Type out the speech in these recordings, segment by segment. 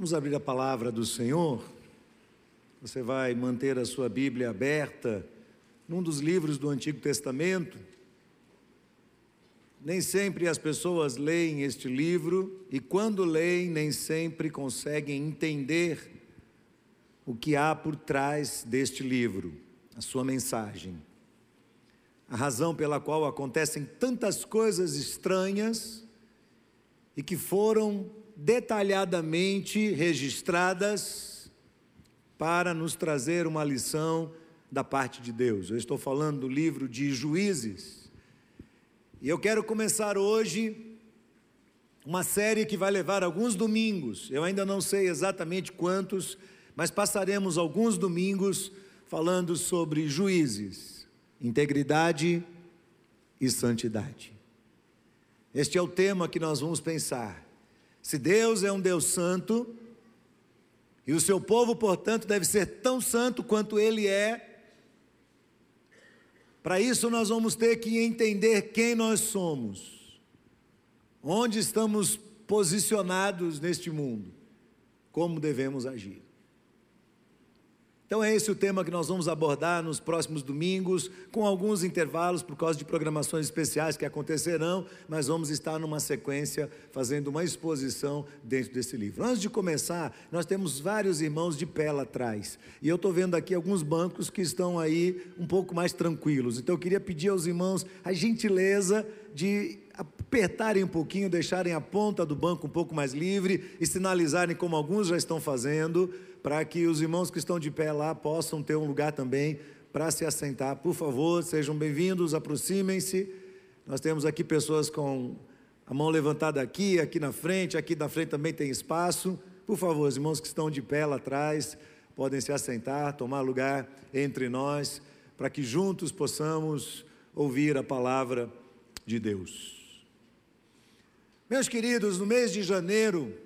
Vamos abrir a palavra do Senhor. Você vai manter a sua Bíblia aberta num dos livros do Antigo Testamento. Nem sempre as pessoas leem este livro e, quando leem, nem sempre conseguem entender o que há por trás deste livro, a sua mensagem. A razão pela qual acontecem tantas coisas estranhas e que foram detalhadamente registradas para nos trazer uma lição da parte de Deus. Eu estou falando do livro de Juízes. E eu quero começar hoje uma série que vai levar alguns domingos. Eu ainda não sei exatamente quantos, mas passaremos alguns domingos falando sobre juízes, integridade e santidade. Este é o tema que nós vamos pensar. Se Deus é um Deus santo, e o seu povo, portanto, deve ser tão santo quanto ele é, para isso nós vamos ter que entender quem nós somos, onde estamos posicionados neste mundo, como devemos agir. Então é esse o tema que nós vamos abordar nos próximos domingos, com alguns intervalos por causa de programações especiais que acontecerão, mas vamos estar numa sequência fazendo uma exposição dentro desse livro. Antes de começar, nós temos vários irmãos de pé lá atrás, e eu estou vendo aqui alguns bancos que estão aí um pouco mais tranquilos. Então eu queria pedir aos irmãos a gentileza de apertarem um pouquinho, deixarem a ponta do banco um pouco mais livre e sinalizarem como alguns já estão fazendo para que os irmãos que estão de pé lá possam ter um lugar também para se assentar. Por favor, sejam bem-vindos, aproximem-se. Nós temos aqui pessoas com a mão levantada aqui, aqui na frente, aqui na frente também tem espaço. Por favor, os irmãos que estão de pé lá atrás podem se assentar, tomar lugar entre nós, para que juntos possamos ouvir a palavra de Deus. Meus queridos, no mês de janeiro,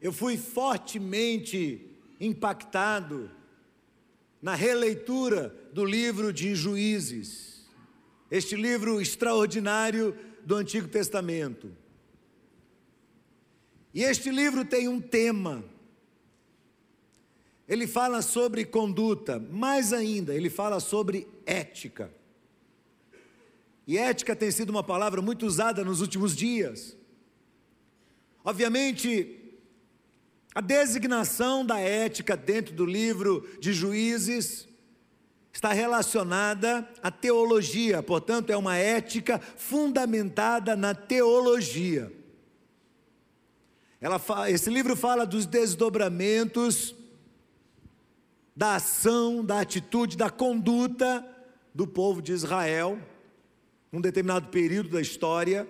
eu fui fortemente impactado na releitura do livro de Juízes, este livro extraordinário do Antigo Testamento. E este livro tem um tema. Ele fala sobre conduta, mais ainda, ele fala sobre ética. E ética tem sido uma palavra muito usada nos últimos dias. Obviamente, a designação da ética dentro do livro de Juízes está relacionada à teologia, portanto, é uma ética fundamentada na teologia. Ela, esse livro fala dos desdobramentos da ação, da atitude, da conduta do povo de Israel, num determinado período da história.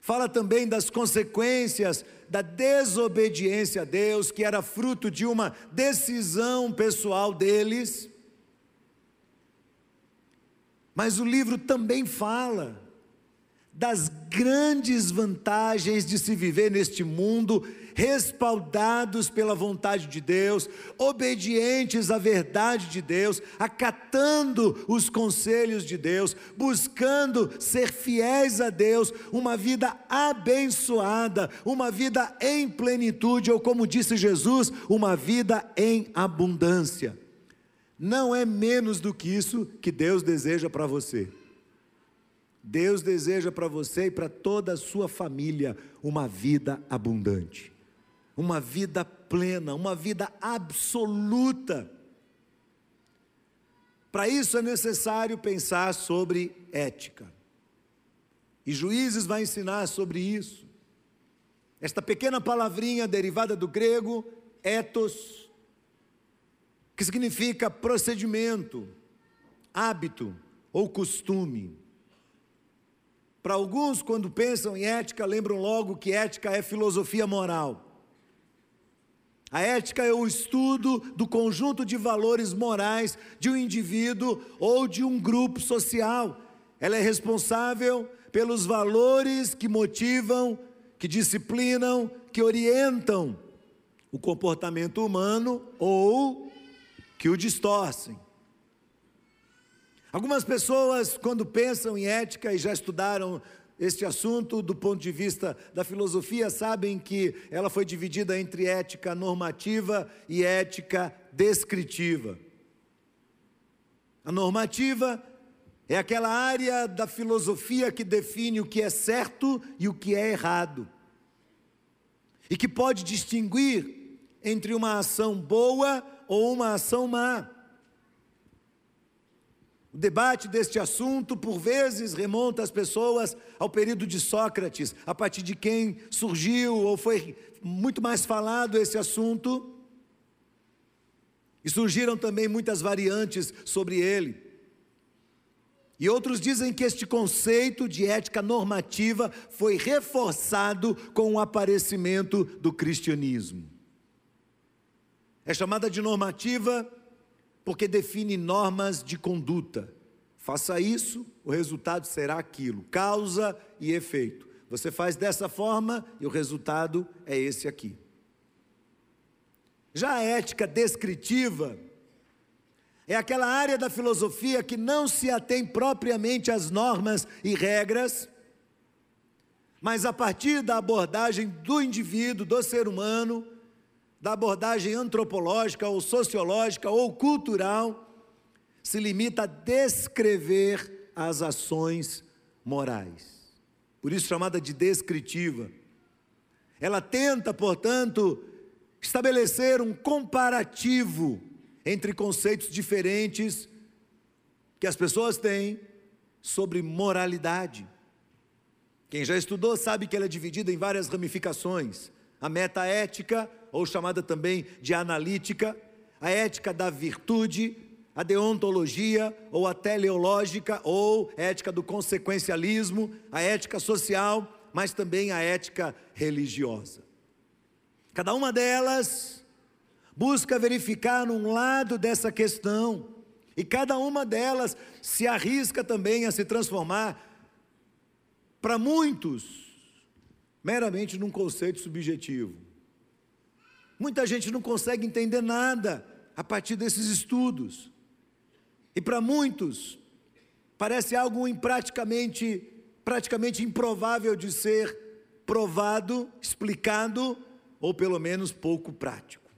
Fala também das consequências da desobediência a Deus, que era fruto de uma decisão pessoal deles. Mas o livro também fala das grandes vantagens de se viver neste mundo, respaldados pela vontade de Deus, obedientes à verdade de Deus, acatando os conselhos de Deus, buscando ser fiéis a Deus, uma vida abençoada, uma vida em plenitude, ou como disse Jesus, uma vida em abundância. Não é menos do que isso que Deus deseja para você. Deus deseja para você e para toda a sua família uma vida abundante, uma vida plena, uma vida absoluta. Para isso é necessário pensar sobre ética. E Juízes vai ensinar sobre isso. Esta pequena palavrinha derivada do grego, ethos, que significa procedimento, hábito ou costume. Para alguns, quando pensam em ética, lembram logo que ética é filosofia moral. A ética é o estudo do conjunto de valores morais de um indivíduo ou de um grupo social. Ela é responsável pelos valores que motivam, que disciplinam, que orientam o comportamento humano ou que o distorcem. Algumas pessoas, quando pensam em ética e já estudaram este assunto do ponto de vista da filosofia sabem que ela foi dividida entre ética normativa e ética descritiva. A normativa é aquela área da filosofia que define o que é certo e o que é errado, e que pode distinguir entre uma ação boa ou uma ação má. O debate deste assunto, por vezes, remonta as pessoas ao período de Sócrates, a partir de quem surgiu ou foi muito mais falado esse assunto. E surgiram também muitas variantes sobre ele. E outros dizem que este conceito de ética normativa foi reforçado com o aparecimento do cristianismo. É chamada de normativa porque define normas de conduta. Faça isso, o resultado será aquilo, causa e efeito. Você faz dessa forma e o resultado é esse aqui. Já a ética descritiva é aquela área da filosofia que não se atém propriamente às normas e regras, mas a partir da abordagem do indivíduo, do ser humano, da abordagem antropológica ou sociológica ou cultural, se limita a descrever as ações morais. Por isso chamada de descritiva. Ela tenta, portanto, estabelecer um comparativo entre conceitos diferentes que as pessoas têm sobre moralidade. Quem já estudou sabe que ela é dividida em várias ramificações: a metaética, ou chamada também de analítica, a ética da virtude, a deontologia, ou a teleológica, ou ética do consequencialismo, a ética social, mas também a ética religiosa. Cada uma delas busca verificar um lado dessa questão, e cada uma delas se arrisca também a se transformar, para muitos, meramente num conceito subjetivo. Muita gente não consegue entender nada a partir desses estudos. E para muitos, parece algo praticamente improvável de ser provado, explicado, ou pelo menos pouco prático.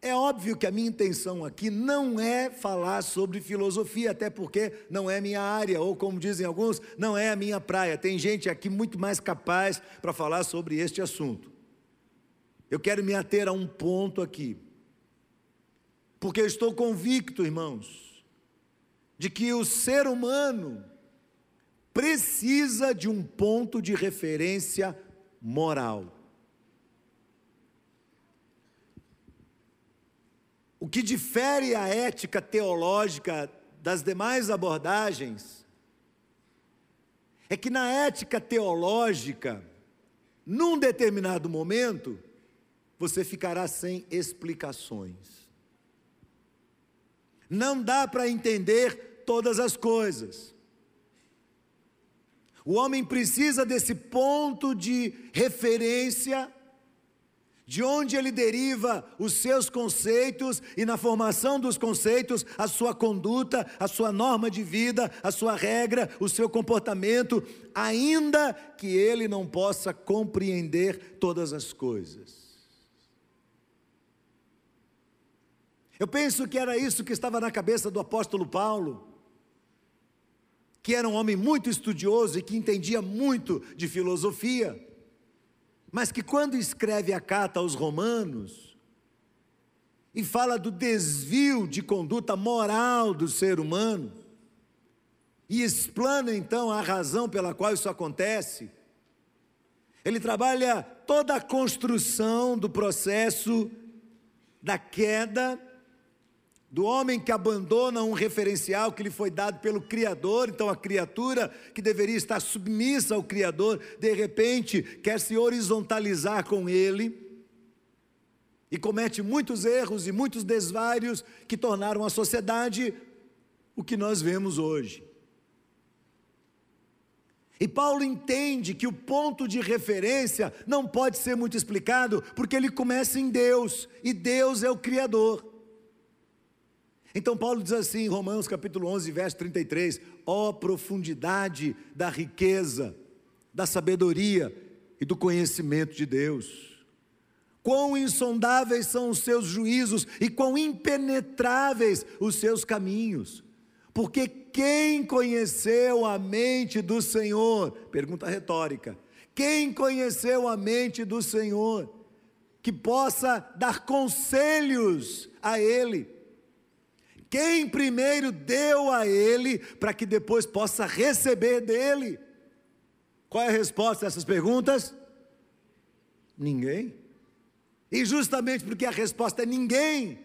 É óbvio que a minha intenção aqui não é falar sobre filosofia, até porque não é minha área, ou como dizem alguns, não é a minha praia. Tem gente aqui muito mais capaz para falar sobre este assunto. Eu quero me ater a um ponto aqui, porque eu estou convicto, irmãos, de que o ser humano precisa de um ponto de referência moral. O que difere a ética teológica das demais abordagens é que na ética teológica, num determinado momento, você ficará sem explicações. Não dá para entender todas as coisas. O homem precisa desse ponto de referência, de onde ele deriva os seus conceitos e na formação dos conceitos, a sua conduta, a sua norma de vida, a sua regra, o seu comportamento, ainda que ele não possa compreender todas as coisas. Eu penso que era isso que estava na cabeça do apóstolo Paulo, que era um homem muito estudioso e que entendia muito de filosofia, mas que quando escreve a carta aos Romanos, e fala do desvio de conduta moral do ser humano, e explana então a razão pela qual isso acontece, ele trabalha toda a construção do processo da queda do homem que abandona um referencial que lhe foi dado pelo Criador, então a criatura que deveria estar submissa ao Criador, de repente quer se horizontalizar com ele e comete muitos erros e muitos desvários que tornaram a sociedade o que nós vemos hoje. E Paulo entende que o ponto de referência não pode ser muito explicado, porque ele começa em Deus, e Deus é o Criador. Então Paulo diz assim em Romanos capítulo 11, verso 33: ó oh, profundidade da riqueza, da sabedoria e do conhecimento de Deus. Quão insondáveis são os seus juízos e quão impenetráveis os seus caminhos. Porque quem conheceu a mente do Senhor? Pergunta retórica. Quem conheceu a mente do Senhor? Que possa dar conselhos a Ele. Quem primeiro deu a Ele para que depois possa receber dele? Qual é a resposta a essas perguntas? Ninguém. E justamente porque a resposta é ninguém,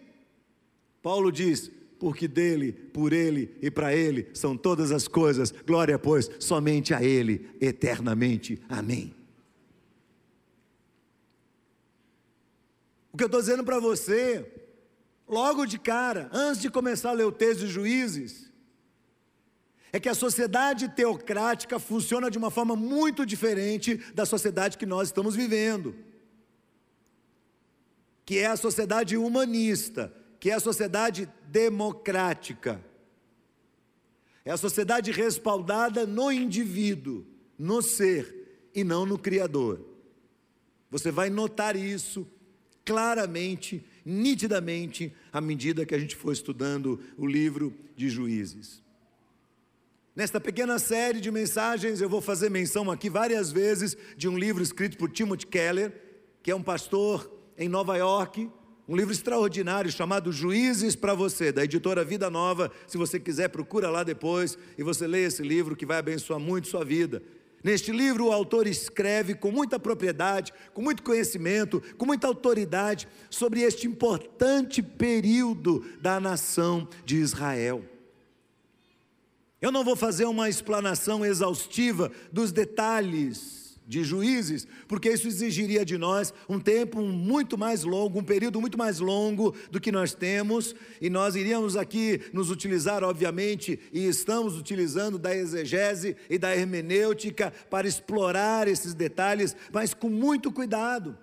Paulo diz: porque dele, por ele e para ele são todas as coisas, glória, pois, somente a ele, eternamente. Amém. O que eu estou dizendo para você, logo de cara, antes de começar a ler o texto de Juízes, é que a sociedade teocrática funciona de uma forma muito diferente da sociedade que nós estamos vivendo, que é a sociedade humanista, que é a sociedade democrática. É a sociedade respaldada no indivíduo, no ser e não no Criador. Você vai notar isso claramente, nitidamente, à medida que a gente for estudando o livro de Juízes. Nesta pequena série de mensagens, eu vou fazer menção aqui várias vezes de um livro escrito por Timothy Keller, que é um pastor em Nova York, um livro extraordinário chamado Juízes para você, da editora Vida Nova. Se você quiser, procura lá depois e você lê esse livro que vai abençoar muito sua vida. Neste livro, o autor escreve com muita propriedade, com muito conhecimento, com muita autoridade sobre este importante período da nação de Israel. Eu não vou fazer uma explanação exaustiva dos detalhes de juízes, porque isso exigiria de nós um tempo muito mais longo, um período muito mais longo do que nós temos, e nós iríamos aqui nos utilizar, obviamente, e estamos utilizando da exegese e da hermenêutica para explorar esses detalhes, mas com muito cuidado.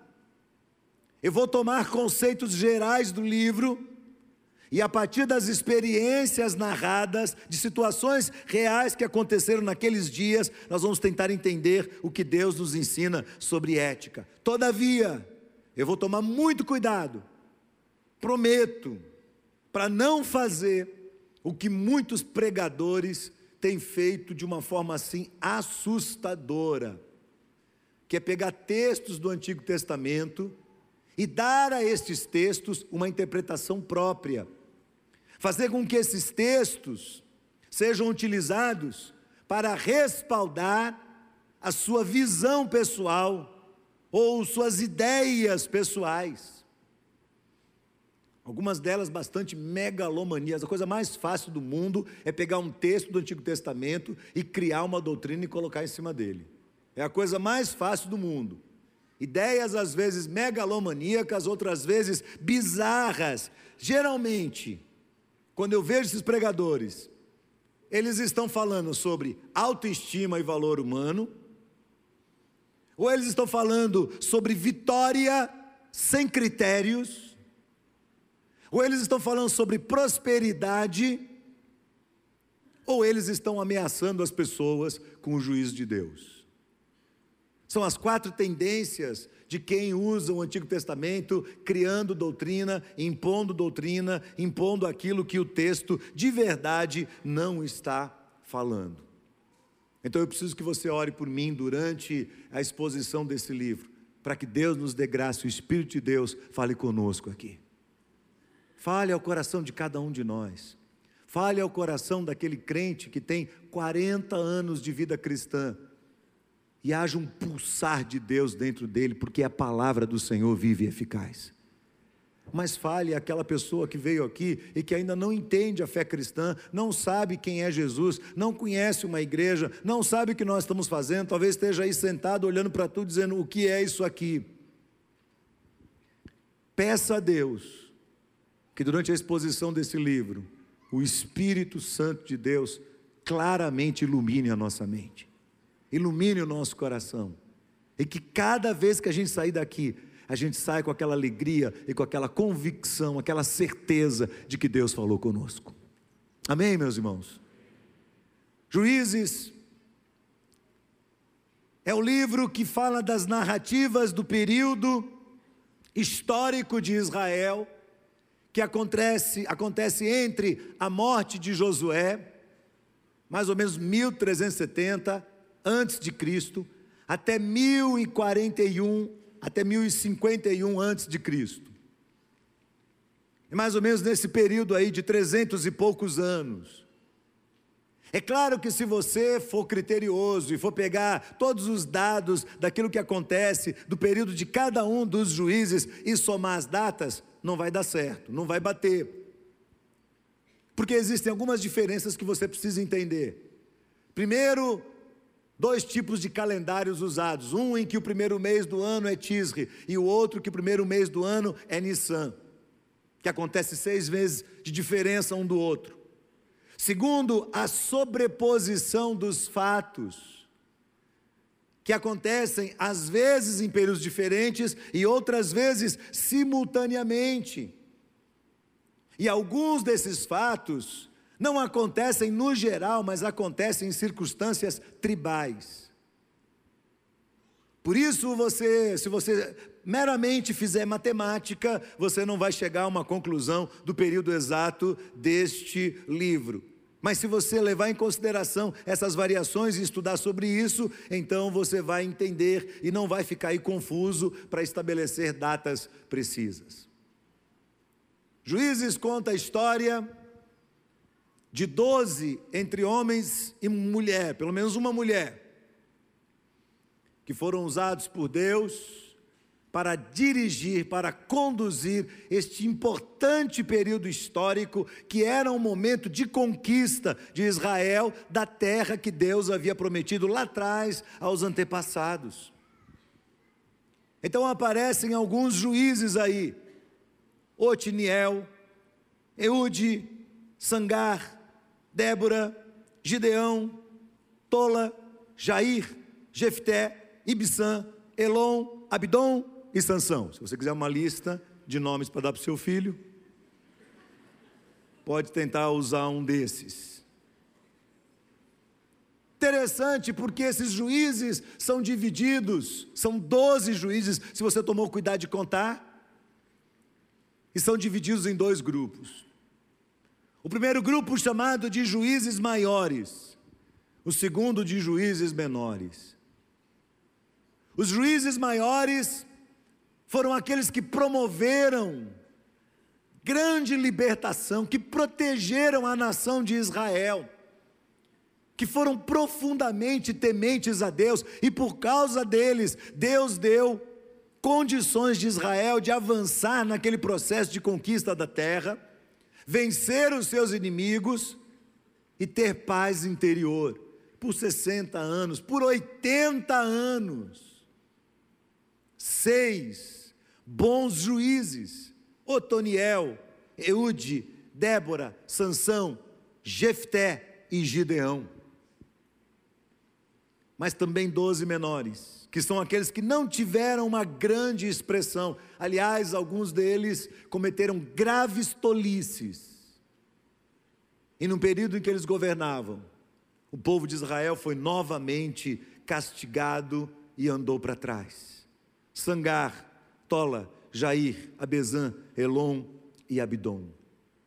Eu vou tomar conceitos gerais do livro e a partir das experiências narradas, de situações reais que aconteceram naqueles dias, nós vamos tentar entender o que Deus nos ensina sobre ética. Todavia, eu vou tomar muito cuidado, prometo, para não fazer o que muitos pregadores têm feito de uma forma assim assustadora, que é pegar textos do Antigo Testamento e dar a estes textos uma interpretação própria fazer com que esses textos sejam utilizados para respaldar a sua visão pessoal ou suas ideias pessoais. Algumas delas bastante megalomanias. A coisa mais fácil do mundo é pegar um texto do Antigo Testamento e criar uma doutrina e colocar em cima dele. É a coisa mais fácil do mundo. Ideias às vezes megalomaníacas, outras vezes bizarras. Geralmente, quando eu vejo esses pregadores, eles estão falando sobre autoestima e valor humano, ou eles estão falando sobre vitória sem critérios, ou eles estão falando sobre prosperidade, ou eles estão ameaçando as pessoas com o juízo de Deus. São as quatro tendências de quem usa o Antigo Testamento, criando doutrina, impondo doutrina, impondo aquilo que o texto de verdade não está falando. Então eu preciso que você ore por mim durante a exposição desse livro, para que Deus nos dê graça, o Espírito de Deus fale conosco aqui. Fale ao coração de cada um de nós. Fale ao coração daquele crente que tem 40 anos de vida cristã e haja um pulsar de Deus dentro dele, porque a palavra do Senhor vive e eficaz. Mas fale aquela pessoa que veio aqui e que ainda não entende a fé cristã, não sabe quem é Jesus, não conhece uma igreja, não sabe o que nós estamos fazendo, talvez esteja aí sentado olhando para tudo dizendo: o que é isso aqui? Peça a Deus que durante a exposição desse livro, o Espírito Santo de Deus claramente ilumine a nossa mente ilumine o nosso coração. E que cada vez que a gente sair daqui, a gente sai com aquela alegria e com aquela convicção, aquela certeza de que Deus falou conosco. Amém, meus irmãos? Juízes é o livro que fala das narrativas do período histórico de Israel, que acontece, acontece entre a morte de Josué, mais ou menos 1370 antes de Cristo, até 1041, até 1051 antes de Cristo. É mais ou menos nesse período aí de trezentos e poucos anos. É claro que se você for criterioso e for pegar todos os dados daquilo que acontece do período de cada um dos juízes e somar as datas, não vai dar certo, não vai bater. Porque existem algumas diferenças que você precisa entender. Primeiro, dois tipos de calendários usados: um em que o primeiro mês do ano é Tisre e o outro que o primeiro mês do ano é Nissan, que acontece seis meses de diferença um do outro. Segundo, a sobreposição dos fatos, que acontecem às vezes em períodos diferentes e outras vezes simultaneamente. E alguns desses fatos não acontecem no geral, mas acontecem em circunstâncias tribais. Por isso você, se você meramente fizer matemática, você não vai chegar a uma conclusão do período exato deste livro. Mas se você levar em consideração essas variações e estudar sobre isso, então você vai entender e não vai ficar aí confuso para estabelecer datas precisas. Juízes conta a história de doze entre homens e mulher, pelo menos uma mulher, que foram usados por Deus para dirigir, para conduzir este importante período histórico que era um momento de conquista de Israel da terra que Deus havia prometido lá atrás aos antepassados. Então aparecem alguns juízes aí: Otiniel, Eude, Sangar, Débora, Gideão, Tola, Jair, Jefté, Ibissã, Elon, Abdom, e Sansão. Se você quiser uma lista de nomes para dar para o seu filho, pode tentar usar um desses. Interessante, porque esses juízes são divididos, são 12 juízes, se você tomou cuidado de contar, e são divididos em dois grupos. O primeiro grupo chamado de juízes maiores, o segundo de juízes menores. Os juízes maiores foram aqueles que promoveram grande libertação, que protegeram a nação de Israel, que foram profundamente tementes a Deus, e por causa deles, Deus deu condições de Israel de avançar naquele processo de conquista da terra, vencer os seus inimigos e ter paz interior por 60 anos, por 80 anos seis bons juízes: Otoniel, Eude, Débora, Sansão, Jefté e Gideão. Mas também doze menores, que são aqueles que não tiveram uma grande expressão. Aliás, alguns deles cometeram graves tolices. E no período em que eles governavam, o povo de Israel foi novamente castigado e andou para trás. Sangar, Tola, Jair, Abezã, Elon e Abidom.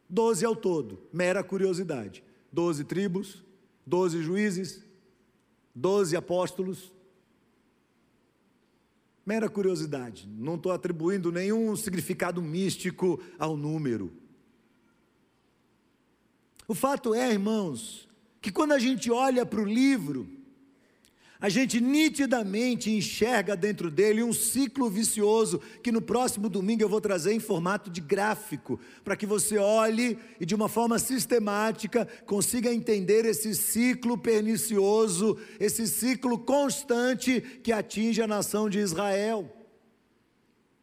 Doze ao todo, mera curiosidade. Doze tribos, doze juízes, doze apóstolos. Mera curiosidade, não estou atribuindo nenhum significado místico ao número. O fato é, irmãos, que quando a gente olha para o livro, a gente nitidamente enxerga dentro dele um ciclo vicioso que no próximo domingo eu vou trazer em formato de gráfico, para que você olhe e de uma forma sistemática consiga entender esse ciclo pernicioso, esse ciclo constante que atinge a nação de Israel.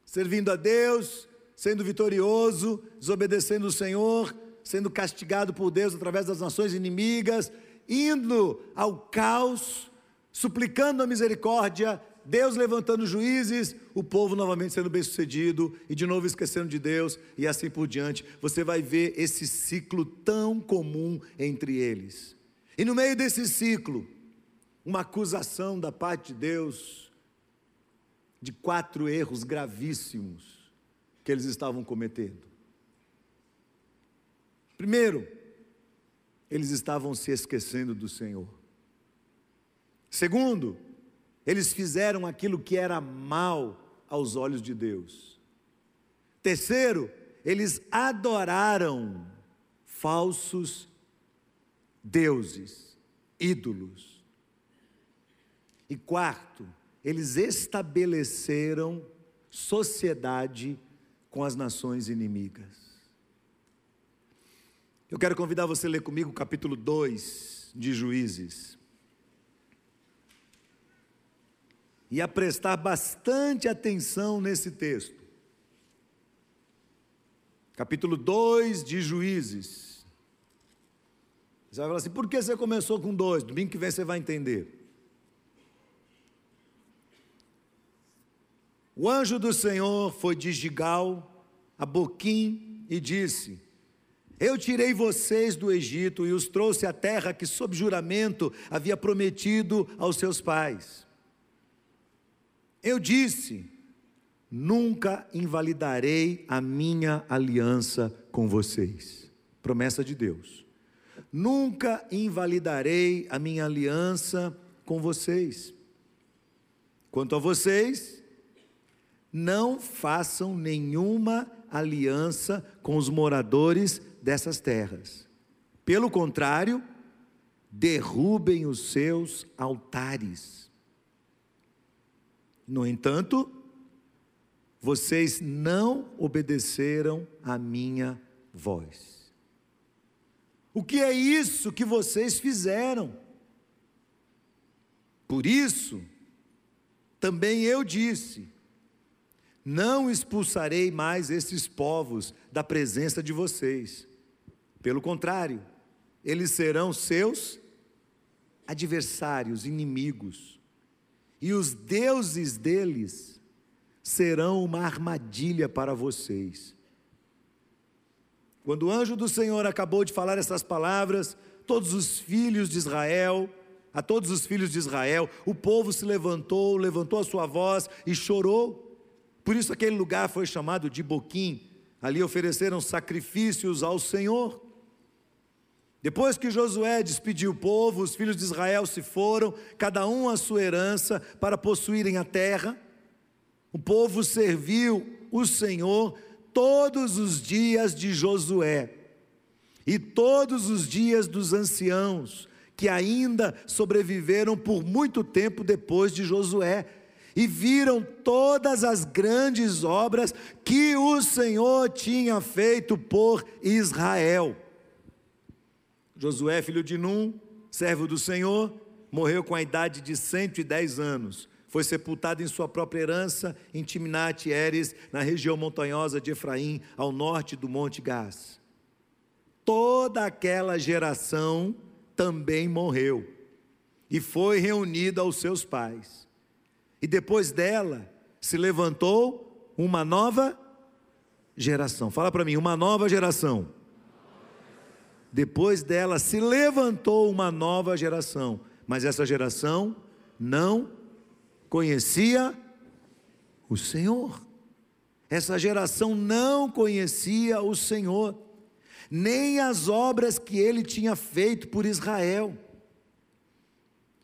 Servindo a Deus, sendo vitorioso, desobedecendo o Senhor, sendo castigado por Deus através das nações inimigas, indo ao caos suplicando a misericórdia Deus levantando juízes, o povo novamente sendo bem-sucedido e de novo esquecendo de Deus e assim por diante. Você vai ver esse ciclo tão comum entre eles. E no meio desse ciclo, uma acusação da parte de Deus de quatro erros gravíssimos que eles estavam cometendo. Primeiro, eles estavam se esquecendo do Senhor. Segundo, eles fizeram aquilo que era mal aos olhos de Deus. Terceiro, eles adoraram falsos deuses, ídolos. E quarto, eles estabeleceram sociedade com as nações inimigas. Eu quero convidar você a ler comigo o capítulo 2 de Juízes. E a prestar bastante atenção nesse texto. Capítulo 2 de Juízes. Você vai falar assim: por que você começou com dois? Domingo que vem você vai entender. O anjo do Senhor foi de Gigal a Boquim e disse: Eu tirei vocês do Egito e os trouxe à terra que, sob juramento, havia prometido aos seus pais. Eu disse: nunca invalidarei a minha aliança com vocês. Promessa de Deus. Nunca invalidarei a minha aliança com vocês. Quanto a vocês, não façam nenhuma aliança com os moradores dessas terras. Pelo contrário, derrubem os seus altares no entanto, vocês não obedeceram à minha voz. O que é isso que vocês fizeram? Por isso, também eu disse: não expulsarei mais esses povos da presença de vocês. Pelo contrário, eles serão seus adversários, inimigos e os deuses deles serão uma armadilha para vocês. Quando o anjo do Senhor acabou de falar essas palavras, todos os filhos de Israel, a todos os filhos de Israel, o povo se levantou, levantou a sua voz e chorou. Por isso aquele lugar foi chamado de Boquim. Ali ofereceram sacrifícios ao Senhor. Depois que Josué despediu o povo, os filhos de Israel se foram, cada um a sua herança, para possuírem a terra. O povo serviu o Senhor todos os dias de Josué e todos os dias dos anciãos, que ainda sobreviveram por muito tempo depois de Josué, e viram todas as grandes obras que o Senhor tinha feito por Israel. Josué, filho de Num, servo do Senhor, morreu com a idade de 110 anos. Foi sepultado em sua própria herança, em Timnat Eres, na região montanhosa de Efraim, ao norte do Monte Gás. Toda aquela geração também morreu e foi reunida aos seus pais. E depois dela se levantou uma nova geração. Fala para mim, uma nova geração. Depois dela se levantou uma nova geração, mas essa geração não conhecia o Senhor. Essa geração não conhecia o Senhor, nem as obras que ele tinha feito por Israel.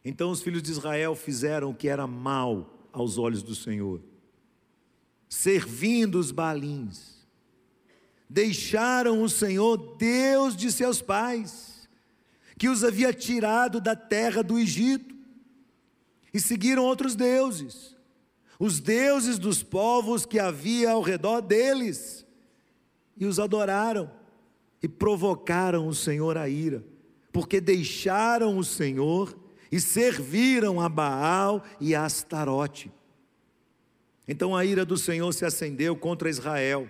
Então os filhos de Israel fizeram o que era mal aos olhos do Senhor, servindo os balins deixaram o Senhor, Deus de seus pais, que os havia tirado da terra do Egito, e seguiram outros deuses, os deuses dos povos que havia ao redor deles, e os adoraram, e provocaram o Senhor a ira, porque deixaram o Senhor e serviram a Baal e a Astarote. Então a ira do Senhor se acendeu contra Israel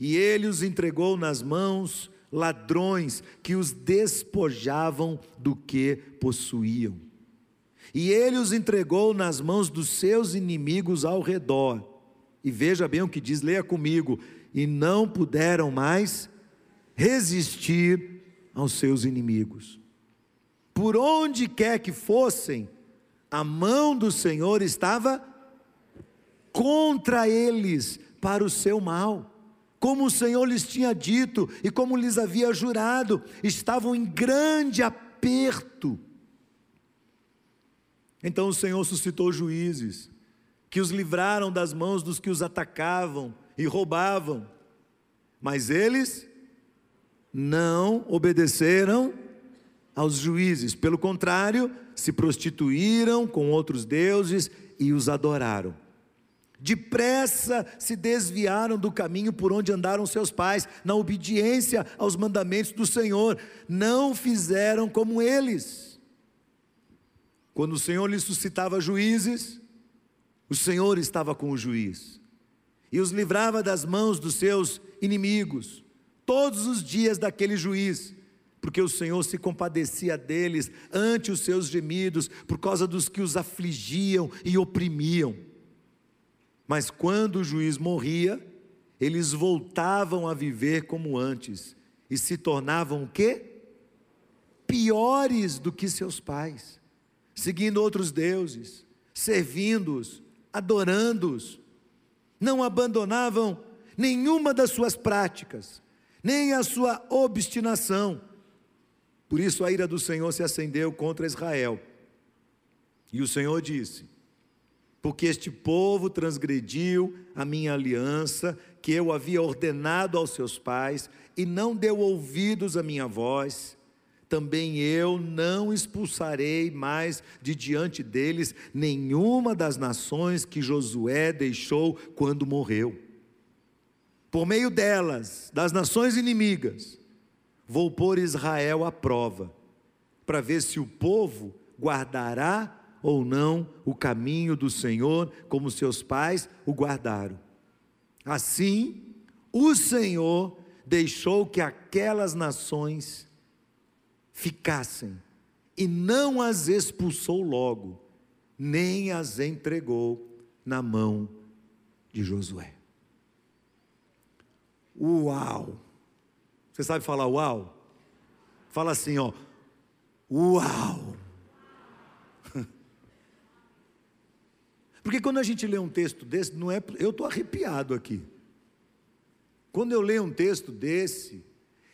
e ele os entregou nas mãos ladrões que os despojavam do que possuíam. E ele os entregou nas mãos dos seus inimigos ao redor. E veja bem o que diz, leia comigo. E não puderam mais resistir aos seus inimigos. Por onde quer que fossem, a mão do Senhor estava contra eles para o seu mal. Como o Senhor lhes tinha dito e como lhes havia jurado, estavam em grande aperto. Então o Senhor suscitou juízes que os livraram das mãos dos que os atacavam e roubavam. Mas eles não obedeceram aos juízes, pelo contrário, se prostituíram com outros deuses e os adoraram. Depressa se desviaram do caminho por onde andaram seus pais, na obediência aos mandamentos do Senhor, não fizeram como eles. Quando o Senhor lhes suscitava juízes, o Senhor estava com o juiz e os livrava das mãos dos seus inimigos, todos os dias daquele juiz, porque o Senhor se compadecia deles ante os seus gemidos, por causa dos que os afligiam e oprimiam. Mas quando o juiz morria, eles voltavam a viver como antes e se tornavam o quê? Piores do que seus pais, seguindo outros deuses, servindo-os, adorando-os. Não abandonavam nenhuma das suas práticas, nem a sua obstinação. Por isso a ira do Senhor se acendeu contra Israel. E o Senhor disse: porque este povo transgrediu a minha aliança, que eu havia ordenado aos seus pais, e não deu ouvidos à minha voz, também eu não expulsarei mais de diante deles nenhuma das nações que Josué deixou quando morreu. Por meio delas, das nações inimigas, vou pôr Israel à prova, para ver se o povo guardará ou não o caminho do Senhor, como seus pais o guardaram. Assim, o Senhor deixou que aquelas nações ficassem e não as expulsou logo, nem as entregou na mão de Josué. Uau! Você sabe falar uau? Fala assim, ó. Uau! Porque quando a gente lê um texto desse, não é, eu estou arrepiado aqui. Quando eu leio um texto desse,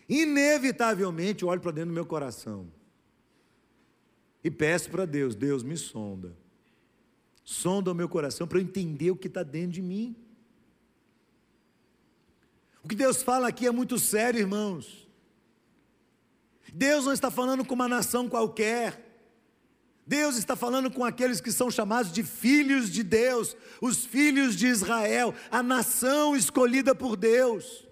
inevitavelmente eu olho para dentro do meu coração e peço para Deus: Deus me sonda, sonda o meu coração para eu entender o que está dentro de mim. O que Deus fala aqui é muito sério, irmãos. Deus não está falando com uma nação qualquer. Deus está falando com aqueles que são chamados de filhos de Deus, os filhos de Israel, a nação escolhida por Deus.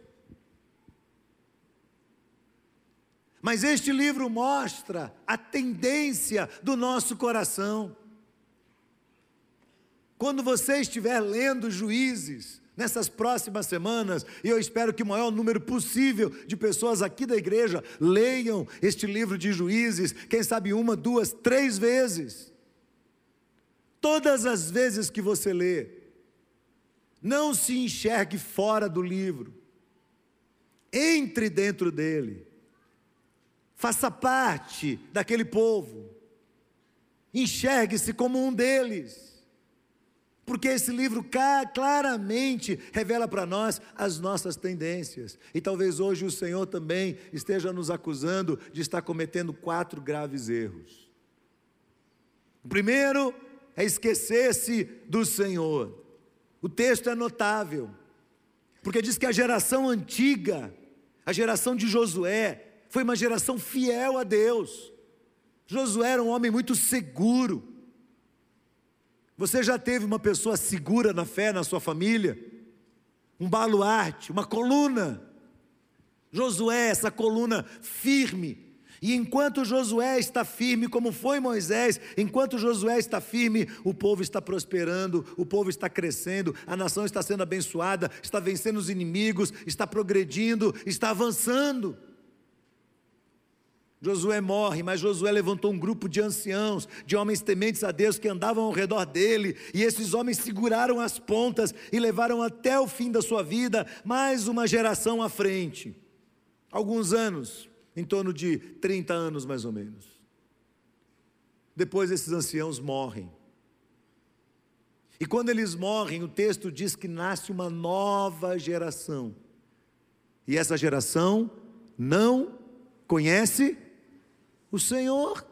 Mas este livro mostra a tendência do nosso coração. Quando você estiver lendo Juízes, nessas próximas semanas, e eu espero que o maior número possível de pessoas aqui da igreja leiam este livro de juízes, quem sabe uma, duas, três vezes. Todas as vezes que você lê, não se enxergue fora do livro, entre dentro dele, faça parte daquele povo, enxergue-se como um deles. Porque esse livro claramente revela para nós as nossas tendências. E talvez hoje o Senhor também esteja nos acusando de estar cometendo quatro graves erros. O primeiro é esquecer-se do Senhor. O texto é notável, porque diz que a geração antiga, a geração de Josué, foi uma geração fiel a Deus. Josué era um homem muito seguro você já teve uma pessoa segura na fé na sua família? Um baluarte, uma coluna. Josué, essa coluna firme. E enquanto Josué está firme, como foi Moisés, enquanto Josué está firme, o povo está prosperando, o povo está crescendo, a nação está sendo abençoada, está vencendo os inimigos, está progredindo, está avançando. Josué morre, mas Josué levantou um grupo de anciãos, de homens tementes a Deus que andavam ao redor dele, e esses homens seguraram as pontas e levaram até o fim da sua vida mais uma geração à frente. Alguns anos, em torno de 30 anos mais ou menos. Depois esses anciãos morrem. E quando eles morrem, o texto diz que nasce uma nova geração. E essa geração não conhece o Senhor.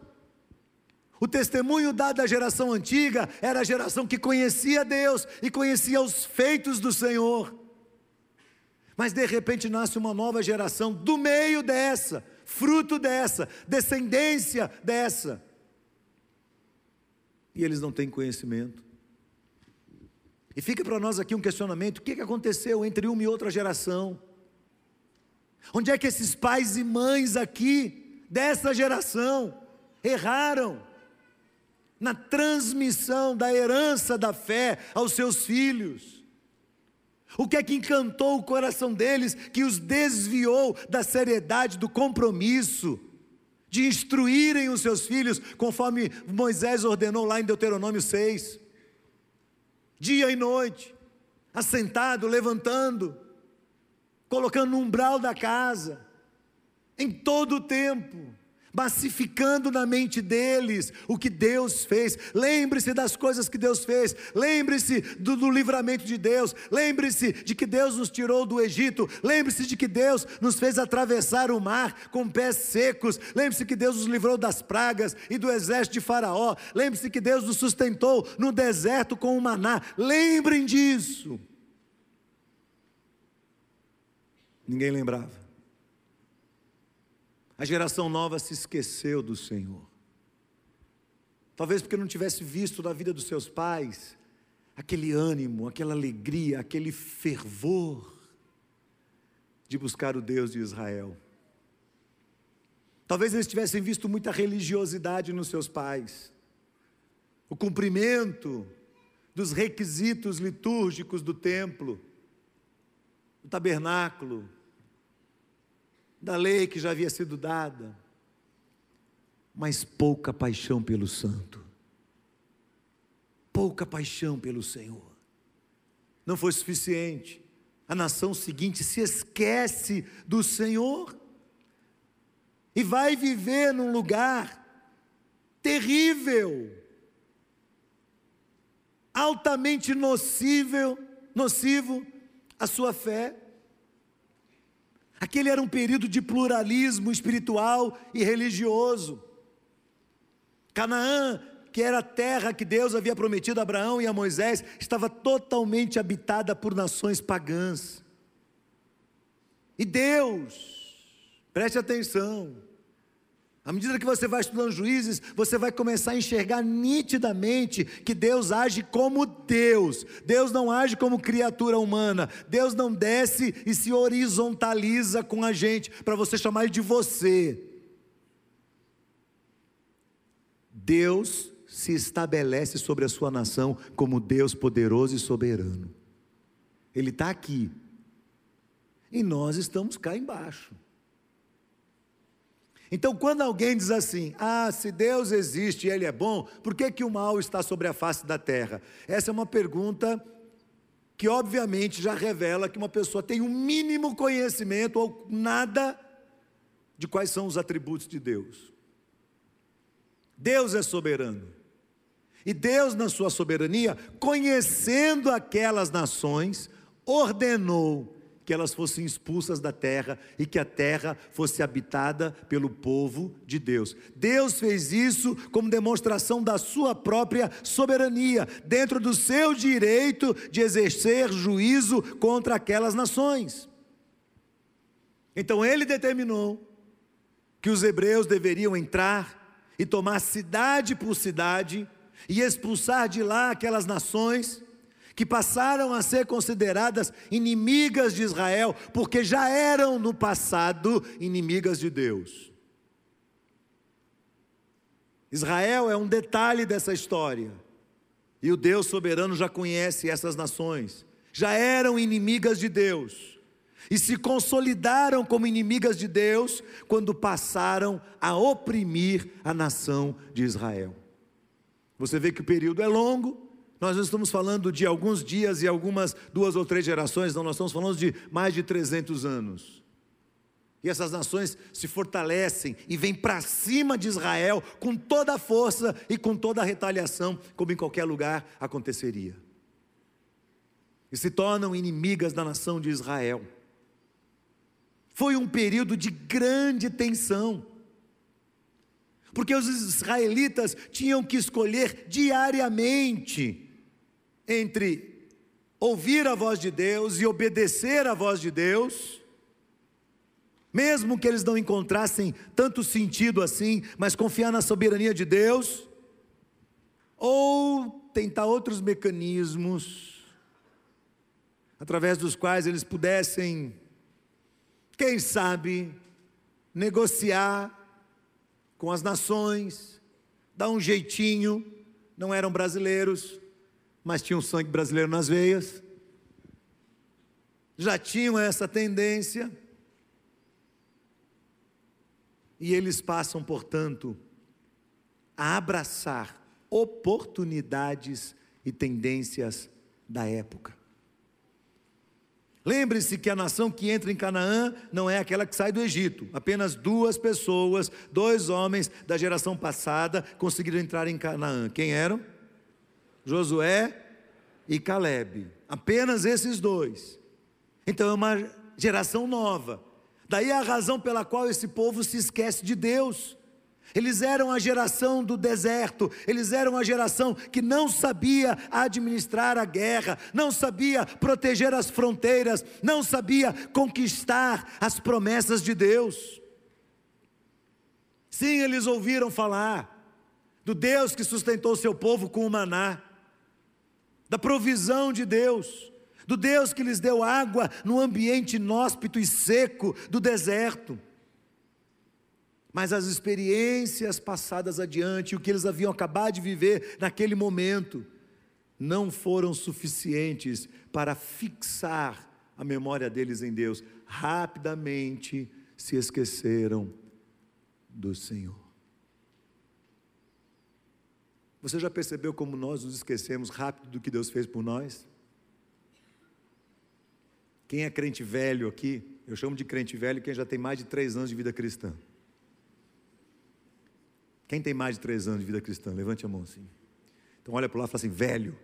O testemunho dado à geração antiga era a geração que conhecia Deus e conhecia os feitos do Senhor. Mas de repente nasce uma nova geração do meio dessa, fruto dessa, descendência dessa. E eles não têm conhecimento. E fica para nós aqui um questionamento: o que aconteceu entre uma e outra geração? Onde é que esses pais e mães aqui dessa geração erraram na transmissão da herança da fé aos seus filhos. O que é que encantou o coração deles que os desviou da seriedade do compromisso de instruírem os seus filhos, conforme Moisés ordenou lá em Deuteronômio 6? Dia e noite, assentado, levantando, colocando no umbral da casa, em todo o tempo, massificando na mente deles o que Deus fez. Lembre-se das coisas que Deus fez, lembre-se do, do, livramento de Deus, lembre-se de que Deus nos tirou do Egito, lembre-se de que Deus nos fez atravessar o mar com pés secos, lembre-se que Deus nos livrou das pragas e do exército de Faraó, lembre-se que Deus nos sustentou no deserto com o maná. Lembrem disso. Ninguém lembrava. A geração nova se esqueceu do Senhor. Talvez porque não tivesse visto na vida dos seus pais aquele ânimo, aquela alegria, aquele fervor de buscar o Deus de Israel. Talvez eles tivessem visto muita religiosidade nos seus pais, o cumprimento dos requisitos litúrgicos do templo, do tabernáculo, da lei que já havia sido dada, mas pouca paixão pelo santo, pouca paixão pelo Senhor. Não foi suficiente. A nação seguinte se esquece do Senhor e vai viver num lugar terrível, altamente nocível, nocivo a sua fé. Aquele era um período de pluralismo espiritual e religioso. Canaã, que era a terra que Deus havia prometido a Abraão e a Moisés, estava totalmente habitada por nações pagãs. E Deus, preste atenção, à medida que você vai estudando juízes, você vai começar a enxergar nitidamente que Deus age como Deus. Deus não age como criatura humana. Deus não desce e se horizontaliza com a gente para você chamar ele de você. Deus se estabelece sobre a sua nação como Deus poderoso e soberano. Ele está aqui. E nós estamos cá embaixo. Então, quando alguém diz assim, ah, se Deus existe e Ele é bom, por que, que o mal está sobre a face da terra? Essa é uma pergunta que, obviamente, já revela que uma pessoa tem um mínimo conhecimento ou nada de quais são os atributos de Deus. Deus é soberano. E Deus, na sua soberania, conhecendo aquelas nações, ordenou que elas fossem expulsas da terra e que a terra fosse habitada pelo povo de Deus. Deus fez isso como demonstração da sua própria soberania, dentro do seu direito de exercer juízo contra aquelas nações. Então ele determinou que os hebreus deveriam entrar e tomar cidade por cidade e expulsar de lá aquelas nações que passaram a ser consideradas inimigas de Israel, porque já eram no passado inimigas de Deus. Israel é um detalhe dessa história, e o Deus soberano já conhece essas nações, já eram inimigas de Deus, e se consolidaram como inimigas de Deus quando passaram a oprimir a nação de Israel. Você vê que o período é longo, nós não estamos falando de alguns dias e algumas duas ou três gerações, não, nós estamos falando de mais de 300 anos. E essas nações se fortalecem e vêm para cima de Israel com toda a força e com toda a retaliação, como em qualquer lugar aconteceria. E se tornam inimigas da nação de Israel. Foi um período de grande tensão, porque os israelitas tinham que escolher diariamente entre ouvir a voz de Deus e obedecer à voz de Deus, mesmo que eles não encontrassem tanto sentido assim, mas confiar na soberania de Deus, ou tentar outros mecanismos através dos quais eles pudessem quem sabe, negociar com as nações, dar um jeitinho, não eram brasileiros, mas tinham sangue brasileiro nas veias, já tinham essa tendência, e eles passam, portanto, a abraçar oportunidades e tendências da época. Lembre-se que a nação que entra em Canaã não é aquela que sai do Egito. Apenas duas pessoas, dois homens da geração passada conseguiram entrar em Canaã. Quem eram? Josué e Caleb. Apenas esses dois. Então é uma geração nova. Daí a razão pela qual esse povo se esquece de Deus. Eles eram a geração do deserto, eles eram a geração que não sabia administrar a guerra, não sabia proteger as fronteiras, não sabia conquistar as promessas de Deus. Sim, eles ouviram falar do Deus que sustentou seu povo com o maná, da provisão de Deus, do Deus que lhes deu água no ambiente inóspito e seco do deserto. Mas as experiências passadas adiante, o que eles haviam acabado de viver naquele momento, não foram suficientes para fixar a memória deles em Deus. Rapidamente se esqueceram do Senhor. Você já percebeu como nós nos esquecemos rápido do que Deus fez por nós? Quem é crente velho aqui, eu chamo de crente velho quem já tem mais de três anos de vida cristã. Quem tem mais de três anos de vida cristã? Levante a mão assim. Então olha para lá e fala assim, velho.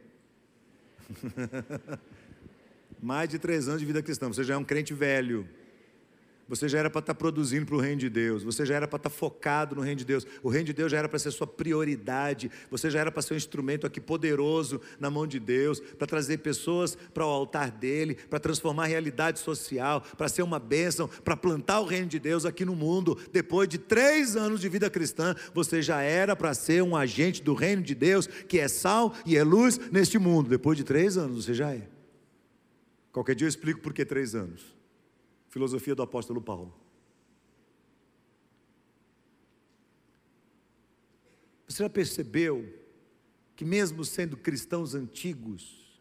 mais de três anos de vida cristã. Você já é um crente velho. Você já era para estar tá produzindo para o reino de Deus. Você já era para estar tá focado no reino de Deus. O reino de Deus já era para ser sua prioridade. Você já era para ser um instrumento aqui poderoso na mão de Deus, para trazer pessoas para o altar dele, para transformar a realidade social, para ser uma bênção, para plantar o reino de Deus aqui no mundo. Depois de três anos de vida cristã, você já era para ser um agente do reino de Deus, que é sal e é luz neste mundo. Depois de três anos, você já é. Qualquer dia eu explico por que três anos. Filosofia do apóstolo Paulo. Você já percebeu que, mesmo sendo cristãos antigos,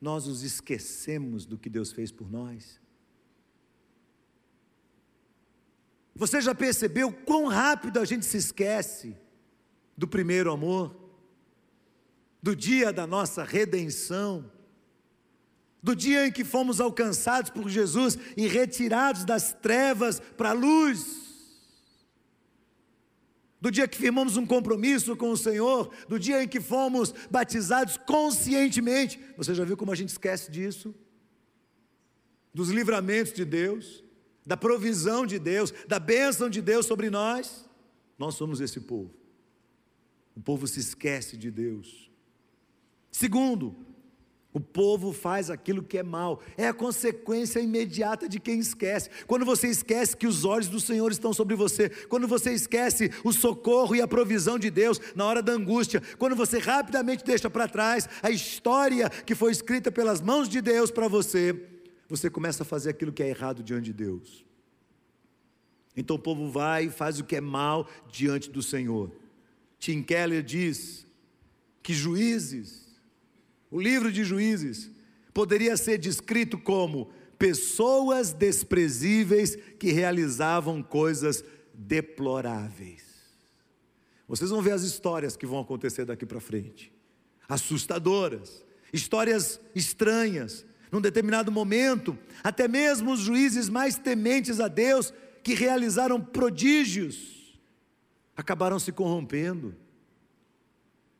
nós nos esquecemos do que Deus fez por nós? Você já percebeu quão rápido a gente se esquece do primeiro amor, do dia da nossa redenção? Do dia em que fomos alcançados por Jesus e retirados das trevas para a luz, do dia que firmamos um compromisso com o Senhor, do dia em que fomos batizados conscientemente. Você já viu como a gente esquece disso? Dos livramentos de Deus, da provisão de Deus, da bênção de Deus sobre nós. Nós somos esse povo. O povo se esquece de Deus. Segundo, o povo faz aquilo que é mal, é a consequência imediata de quem esquece. Quando você esquece que os olhos do Senhor estão sobre você, quando você esquece o socorro e a provisão de Deus na hora da angústia, quando você rapidamente deixa para trás a história que foi escrita pelas mãos de Deus para você, você começa a fazer aquilo que é errado diante de Deus. Então o povo vai e faz o que é mal diante do Senhor. Tim Keller diz que juízes o livro de Juízes poderia ser descrito como pessoas desprezíveis que realizavam coisas deploráveis. Vocês vão ver as histórias que vão acontecer daqui para frente, assustadoras, histórias estranhas. Num determinado momento, até mesmo os juízes mais tementes a Deus, que realizaram prodígios, acabaram se corrompendo,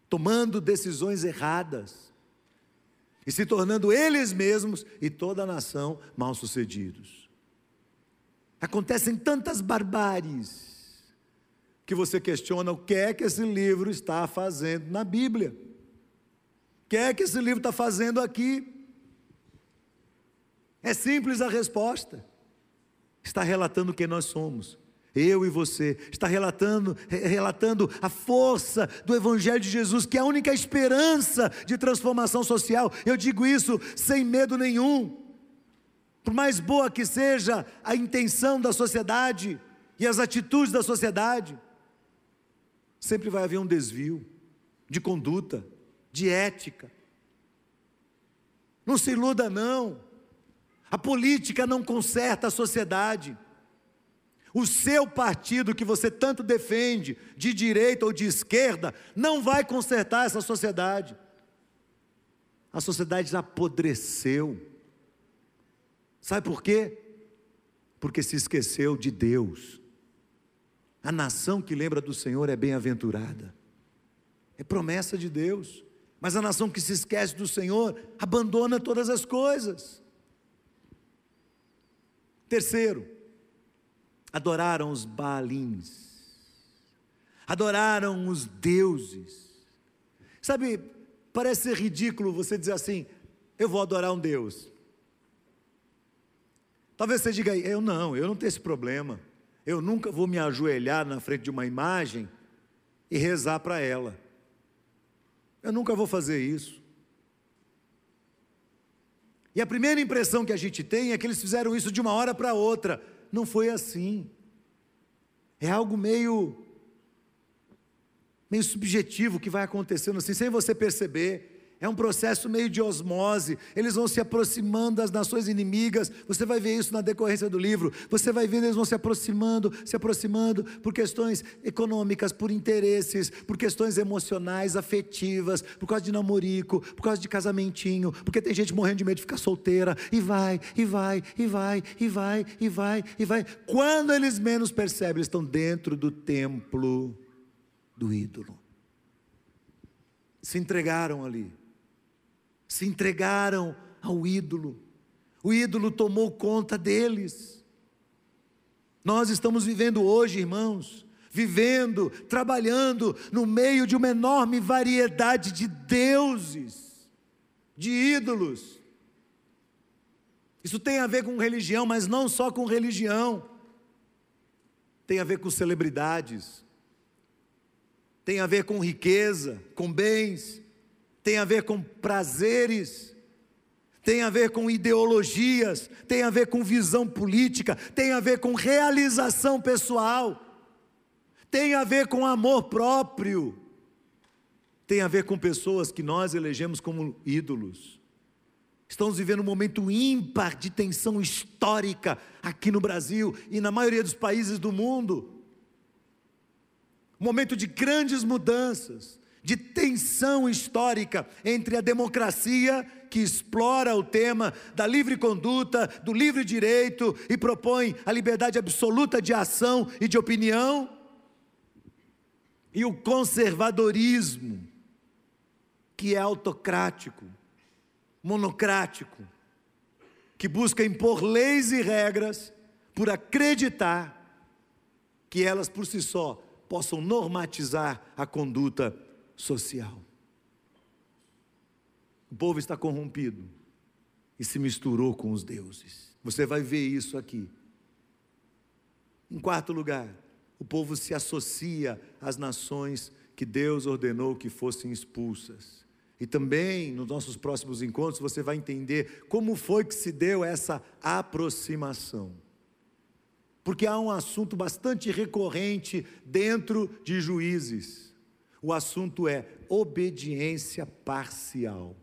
tomando decisões erradas e se tornando eles mesmos e toda a nação mal-sucedidos. Acontecem tantas barbáries que você questiona o que é que esse livro está fazendo na Bíblia. O que é que esse livro está fazendo aqui? É simples a resposta. Está relatando quem nós somos eu e você, está relatando, relatando a força do Evangelho de Jesus, que é a única esperança de transformação social. Eu digo isso sem medo nenhum. Por mais boa que seja a intenção da sociedade e as atitudes da sociedade, sempre vai haver um desvio de conduta, de ética. Não se iluda, não. A política não conserta a sociedade. O seu partido que você tanto defende, de direita ou de esquerda, não vai consertar essa sociedade. A sociedade apodreceu. Sabe por quê? Porque se esqueceu de Deus. A nação que lembra do Senhor é bem-aventurada. É promessa de Deus. Mas a nação que se esquece do Senhor abandona todas as coisas. Terceiro, adoraram os Baalins, adoraram os deuses. Sabe, parece ser ridículo você dizer assim: eu vou adorar um Deus. Talvez você diga, eu não, eu não tenho esse problema. Eu nunca vou me ajoelhar na frente de uma imagem e rezar para ela. Eu nunca vou fazer isso. E a primeira impressão que a gente tem é que eles fizeram isso de uma hora para outra não foi assim. É algo meio meio subjetivo que vai acontecendo assim, sem você perceber. É um processo meio de osmose. Eles vão se aproximando das nações inimigas. Você vai ver isso na decorrência do livro. Você vai vendo eles vão se aproximando, se aproximando por questões econômicas, por interesses, por questões emocionais, afetivas, por causa de namorico, por causa de casamentinho, porque tem gente morrendo de medo de ficar solteira e vai, e vai, e vai, e vai, e vai, e vai. Quando eles menos percebem, eles estão dentro do templo do ídolo. Se entregaram ali se entregaram ao ídolo. O ídolo tomou conta deles. Nós estamos vivendo hoje, irmãos, vivendo, trabalhando no meio de uma enorme variedade de deuses, de ídolos. Isso tem a ver com religião, mas não só com religião. Tem a ver com celebridades, tem a ver com riqueza, com bens, tem a ver com prazeres, tem a ver com ideologias, tem a ver com visão política, tem a ver com realização pessoal, tem a ver com amor próprio, tem a ver com pessoas que nós elegemos como ídolos. Estamos vivendo um momento ímpar de tensão histórica aqui no Brasil e na maioria dos países do mundo. Momento de grandes mudanças de tensão histórica entre a democracia, que explora o tema da livre conduta, do livre direito e propõe a liberdade absoluta de ação e de opinião, e o conservadorismo, que é autocrático, monocrático, que busca impor leis e regras por acreditar que elas por si só possam normatizar a conduta social. O povo está corrompido e se misturou com os deuses. Você vai ver isso aqui. Em quarto lugar, o povo se associa às nações que Deus ordenou que fossem expulsas. E também nos nossos próximos encontros você vai entender como foi que se deu essa aproximação. Porque há um assunto bastante recorrente dentro de juízes o assunto é obediência parcial.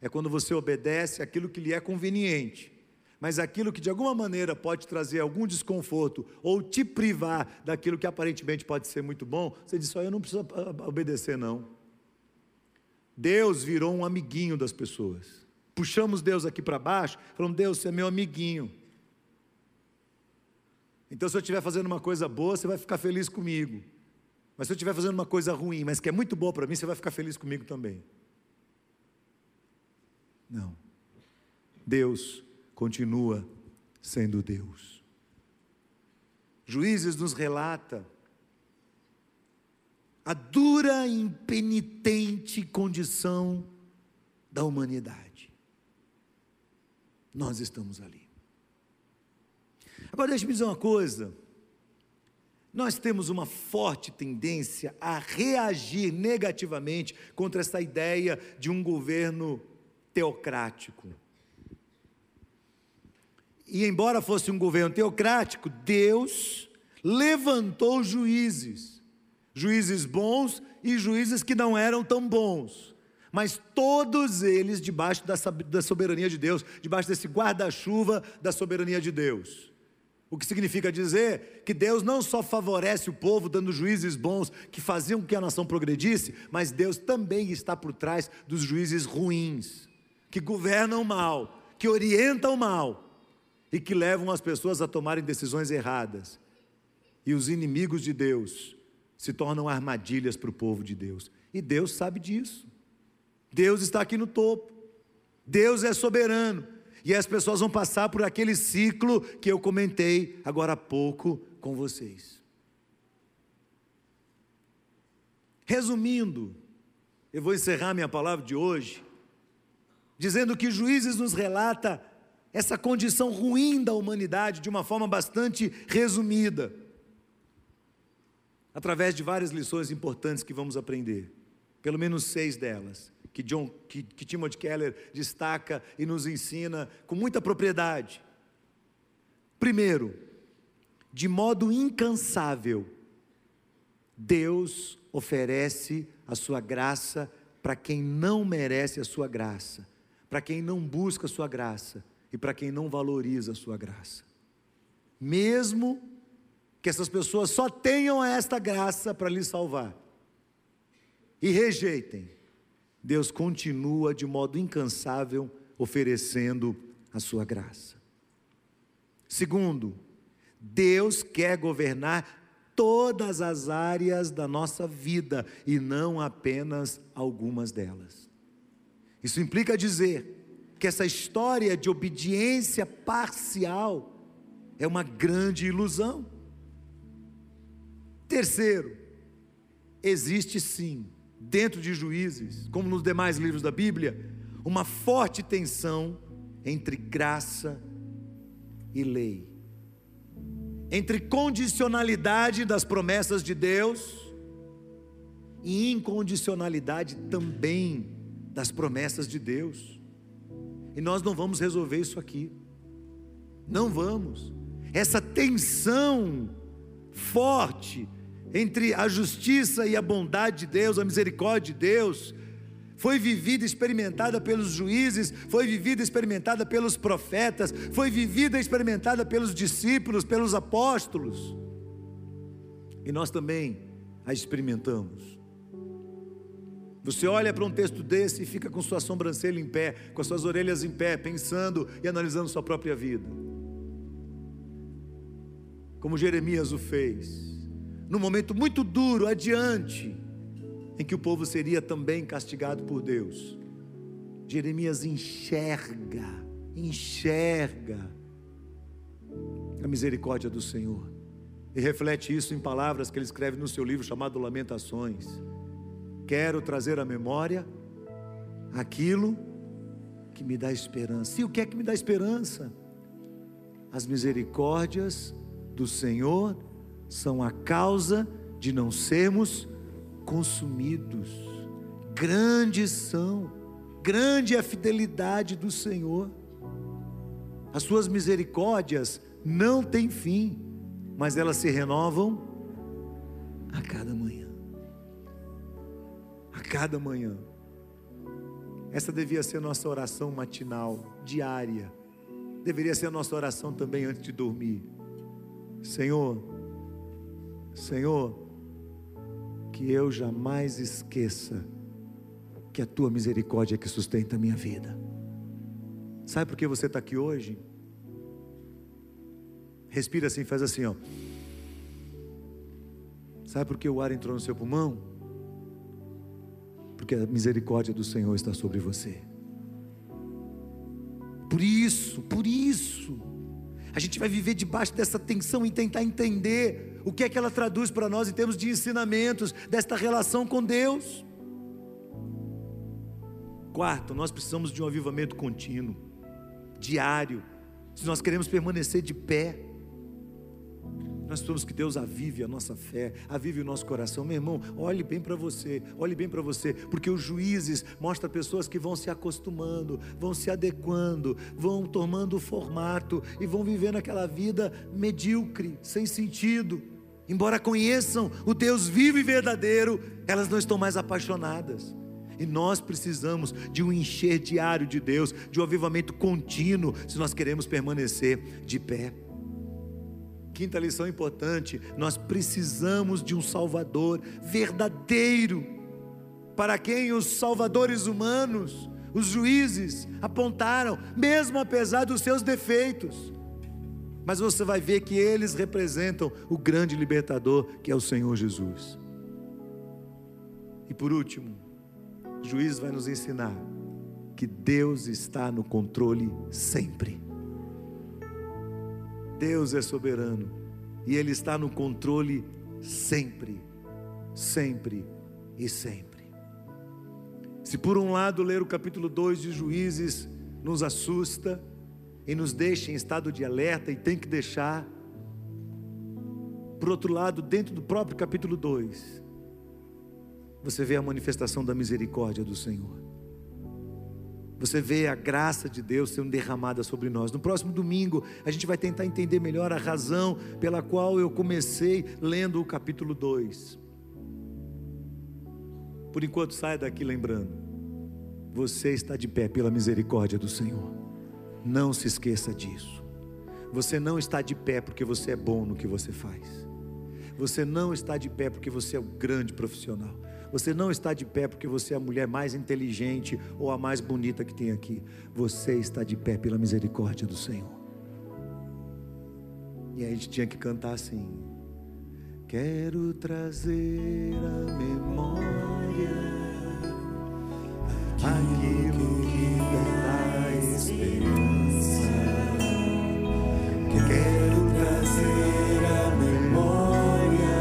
É quando você obedece aquilo que lhe é conveniente, mas aquilo que de alguma maneira pode trazer algum desconforto ou te privar daquilo que aparentemente pode ser muito bom, você diz: só eu não preciso obedecer, não. Deus virou um amiguinho das pessoas. Puxamos Deus aqui para baixo, falamos: Deus, você é meu amiguinho. Então, se eu estiver fazendo uma coisa boa, você vai ficar feliz comigo. Mas se eu estiver fazendo uma coisa ruim, mas que é muito boa para mim, você vai ficar feliz comigo também. Não. Deus continua sendo Deus. Juízes nos relata a dura e impenitente condição da humanidade. Nós estamos ali. Agora deixe-me dizer uma coisa. Nós temos uma forte tendência a reagir negativamente contra essa ideia de um governo teocrático. E embora fosse um governo teocrático, Deus levantou juízes, juízes bons e juízes que não eram tão bons, mas todos eles debaixo da soberania de Deus, debaixo desse guarda-chuva da soberania de Deus. O que significa dizer que Deus não só favorece o povo dando juízes bons que faziam com que a nação progredisse, mas Deus também está por trás dos juízes ruins, que governam mal, que orientam mal e que levam as pessoas a tomarem decisões erradas. E os inimigos de Deus se tornam armadilhas para o povo de Deus. E Deus sabe disso. Deus está aqui no topo. Deus é soberano. E as pessoas vão passar por aquele ciclo que eu comentei agora há pouco com vocês. Resumindo, eu vou encerrar minha palavra de hoje, dizendo que Juízes nos relata essa condição ruim da humanidade de uma forma bastante resumida, através de várias lições importantes que vamos aprender, pelo menos seis delas, que, John, que, que Timothy Keller destaca e nos ensina com muita propriedade. Primeiro, de modo incansável, Deus oferece a sua graça para quem não merece a sua graça, para quem não busca a sua graça e para quem não valoriza a sua graça. Mesmo que essas pessoas só tenham esta graça para lhe salvar e rejeitem, Deus continua de modo incansável oferecendo a sua graça. Segundo, Deus quer governar todas as áreas da nossa vida e não apenas algumas delas. Isso implica dizer que essa história de obediência parcial é uma grande ilusão. Terceiro, existe sim, dentro de juízes, como nos demais livros da Bíblia, uma forte tensão entre graça e lei, entre condicionalidade das promessas de Deus e incondicionalidade também das promessas de Deus. E nós não vamos resolver isso aqui. Não vamos. Essa tensão forte entre a justiça e a bondade de Deus, a misericórdia de Deus, foi vivida e experimentada pelos juízes, foi vivida e experimentada pelos profetas, foi vivida e experimentada pelos discípulos, pelos apóstolos. E nós também a experimentamos. Você olha para um texto desse e fica com sua sobrancelha em pé, com as suas orelhas em pé, pensando e analisando sua própria vida. Como Jeremias o fez, num momento muito duro adiante, em que o povo seria também castigado por Deus. Jeremias enxerga, enxerga a misericórdia do Senhor e reflete isso em palavras que ele escreve no seu livro chamado Lamentações. Quero trazer à memória aquilo que me dá esperança. E o que é que me dá esperança? As misericórdias do Senhor são a causa de não sermos consumidos. Grandes são, grande é a fidelidade do Senhor. As suas misericórdias não têm fim, mas elas se renovam a cada manhã a cada manhã. Essa devia ser nossa oração matinal, diária. deveria ser a nossa oração também antes de dormir. Senhor, Senhor, que eu jamais esqueça que a tua misericórdia é que sustenta a minha vida. Sabe por que você está aqui hoje? Respira assim, faz assim, ó. Sabe por que o ar entrou no seu pulmão? Porque a misericórdia do Senhor está sobre você. Por isso, por isso, a gente vai viver debaixo dessa tensão e tentar entender o que é que ela traduz para nós em termos de ensinamentos desta relação com Deus. Quarto, nós precisamos de um avivamento contínuo, diário, se nós queremos permanecer de pé. Nós precisamos que Deus avive a nossa fé, avive o nosso coração. Meu irmão, olhe bem para você, olhe bem para você, porque os juízes mostram pessoas que vão se acostumando, vão se adequando, vão tomando o formato e vão vivendo aquela vida medíocre, sem sentido. Embora conheçam o Deus vivo e verdadeiro, elas não estão mais apaixonadas. E nós precisamos de um encher diário de Deus, de um avivamento contínuo, se nós queremos permanecer de pé. Quinta lição importante: nós precisamos de um Salvador verdadeiro, para quem os salvadores humanos, os juízes, apontaram, mesmo apesar dos seus defeitos. Mas você vai ver que eles representam o grande libertador que é o Senhor Jesus. E por último, o juiz vai nos ensinar que Deus está no controle sempre. Deus é soberano e Ele está no controle sempre, sempre e sempre. Se por um lado ler o capítulo 2 de Juízes nos assusta e nos deixa em estado de alerta e tem que deixar, por outro lado, dentro do próprio capítulo 2, você vê a manifestação da misericórdia do Senhor você vê a graça de Deus sendo derramada sobre nós. No próximo domingo, a gente vai tentar entender melhor a razão pela qual eu comecei lendo o capítulo 2. Por enquanto, saia daqui lembrando: você está de pé pela misericórdia do Senhor. Não se esqueça disso. Você não está de pé porque você é bom no que você faz. Você não está de pé porque você é um grande profissional. Você não está de pé porque você é a mulher mais inteligente ou a mais bonita que tem aqui. Você está de pé pela misericórdia do Senhor. E aí a gente tinha que cantar assim: Quero trazer a memória aquilo que dá esperança. Quero trazer a memória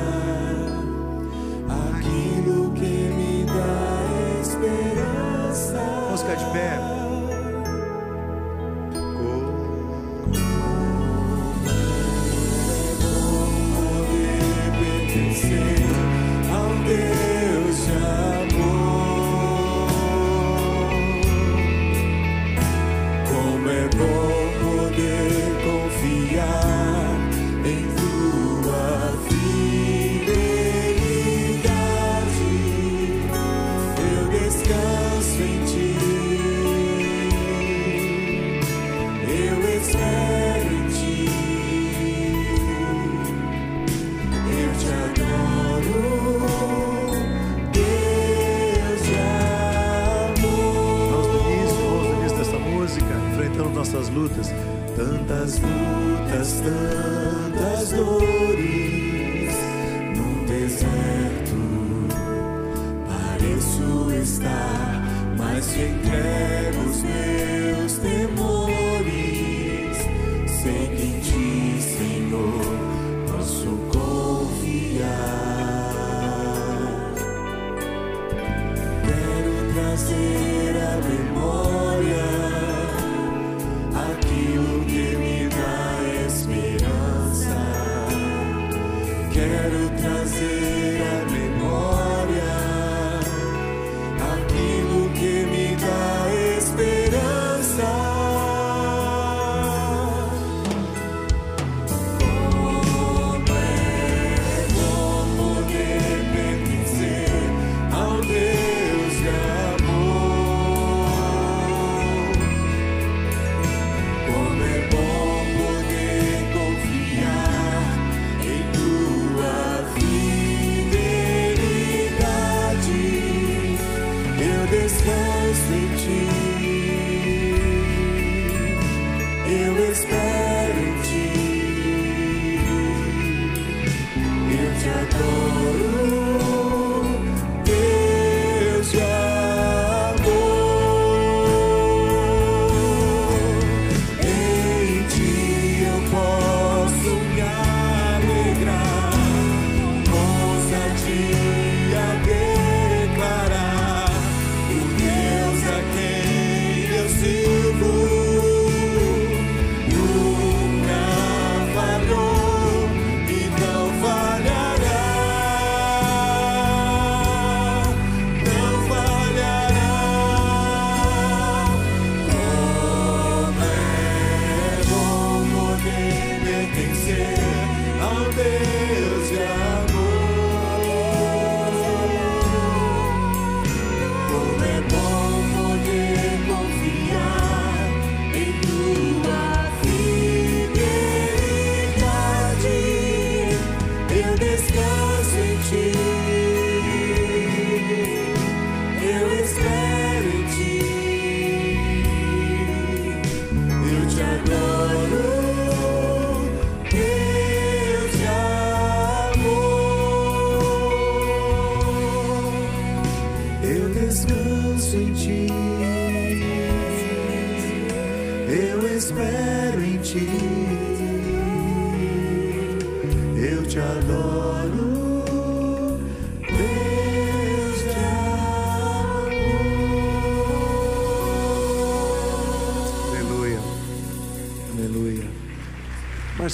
aquilo que me dá esperança. Vamos ficar de pé.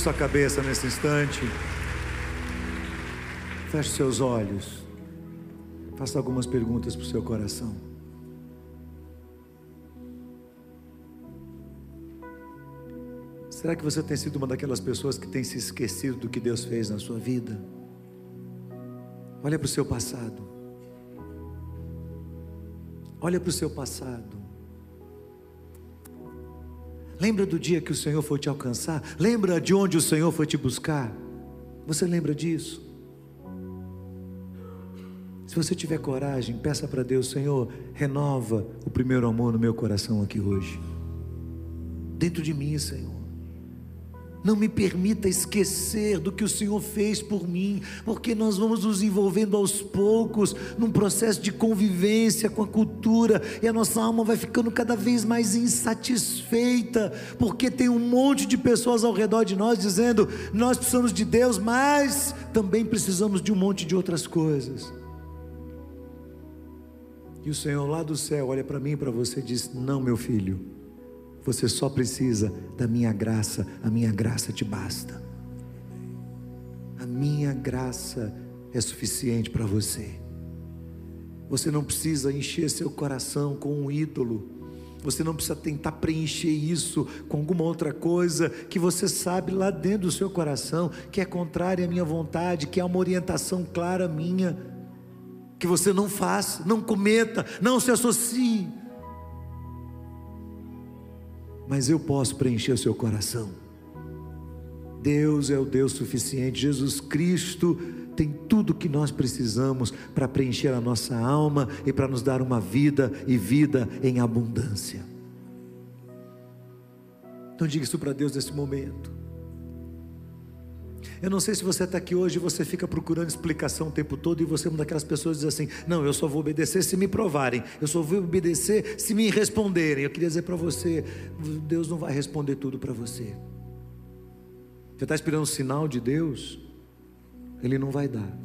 Sua cabeça nesse instante. Feche seus olhos. Faça algumas perguntas para o seu coração. Será que você tem sido uma daquelas pessoas que tem se esquecido do que Deus fez na sua vida? Olha para o seu passado. Olha para o seu passado. Lembra do dia que o Senhor foi te alcançar? Lembra de onde o Senhor foi te buscar? Você lembra disso? Se você tiver coragem, peça para Deus, Senhor, renova o primeiro amor no meu coração aqui hoje. Dentro de mim, Senhor. Não me permita esquecer do que o Senhor fez por mim, porque nós vamos nos envolvendo aos poucos num processo de convivência com a cultura e a nossa alma vai ficando cada vez mais insatisfeita, porque tem um monte de pessoas ao redor de nós dizendo: nós precisamos de Deus, mas também precisamos de um monte de outras coisas. E o Senhor lá do céu olha para mim e para você e diz: Não, meu filho você só precisa da minha graça, a minha graça te basta. A minha graça é suficiente para você. Você não precisa encher seu coração com um ídolo. Você não precisa tentar preencher isso com alguma outra coisa que você sabe lá dentro do seu coração que é contrária à minha vontade, que é uma orientação clara minha, que você não faça, não cometa, não se associe mas eu posso preencher o seu coração. Deus é o Deus suficiente, Jesus Cristo tem tudo que nós precisamos para preencher a nossa alma e para nos dar uma vida e vida em abundância. Então diga isso para Deus nesse momento. Eu não sei se você está aqui hoje e você fica procurando explicação o tempo todo e você é uma daquelas pessoas que diz assim: Não, eu só vou obedecer se me provarem, eu só vou obedecer se me responderem. Eu queria dizer para você: Deus não vai responder tudo para você. Você está esperando um sinal de Deus? Ele não vai dar.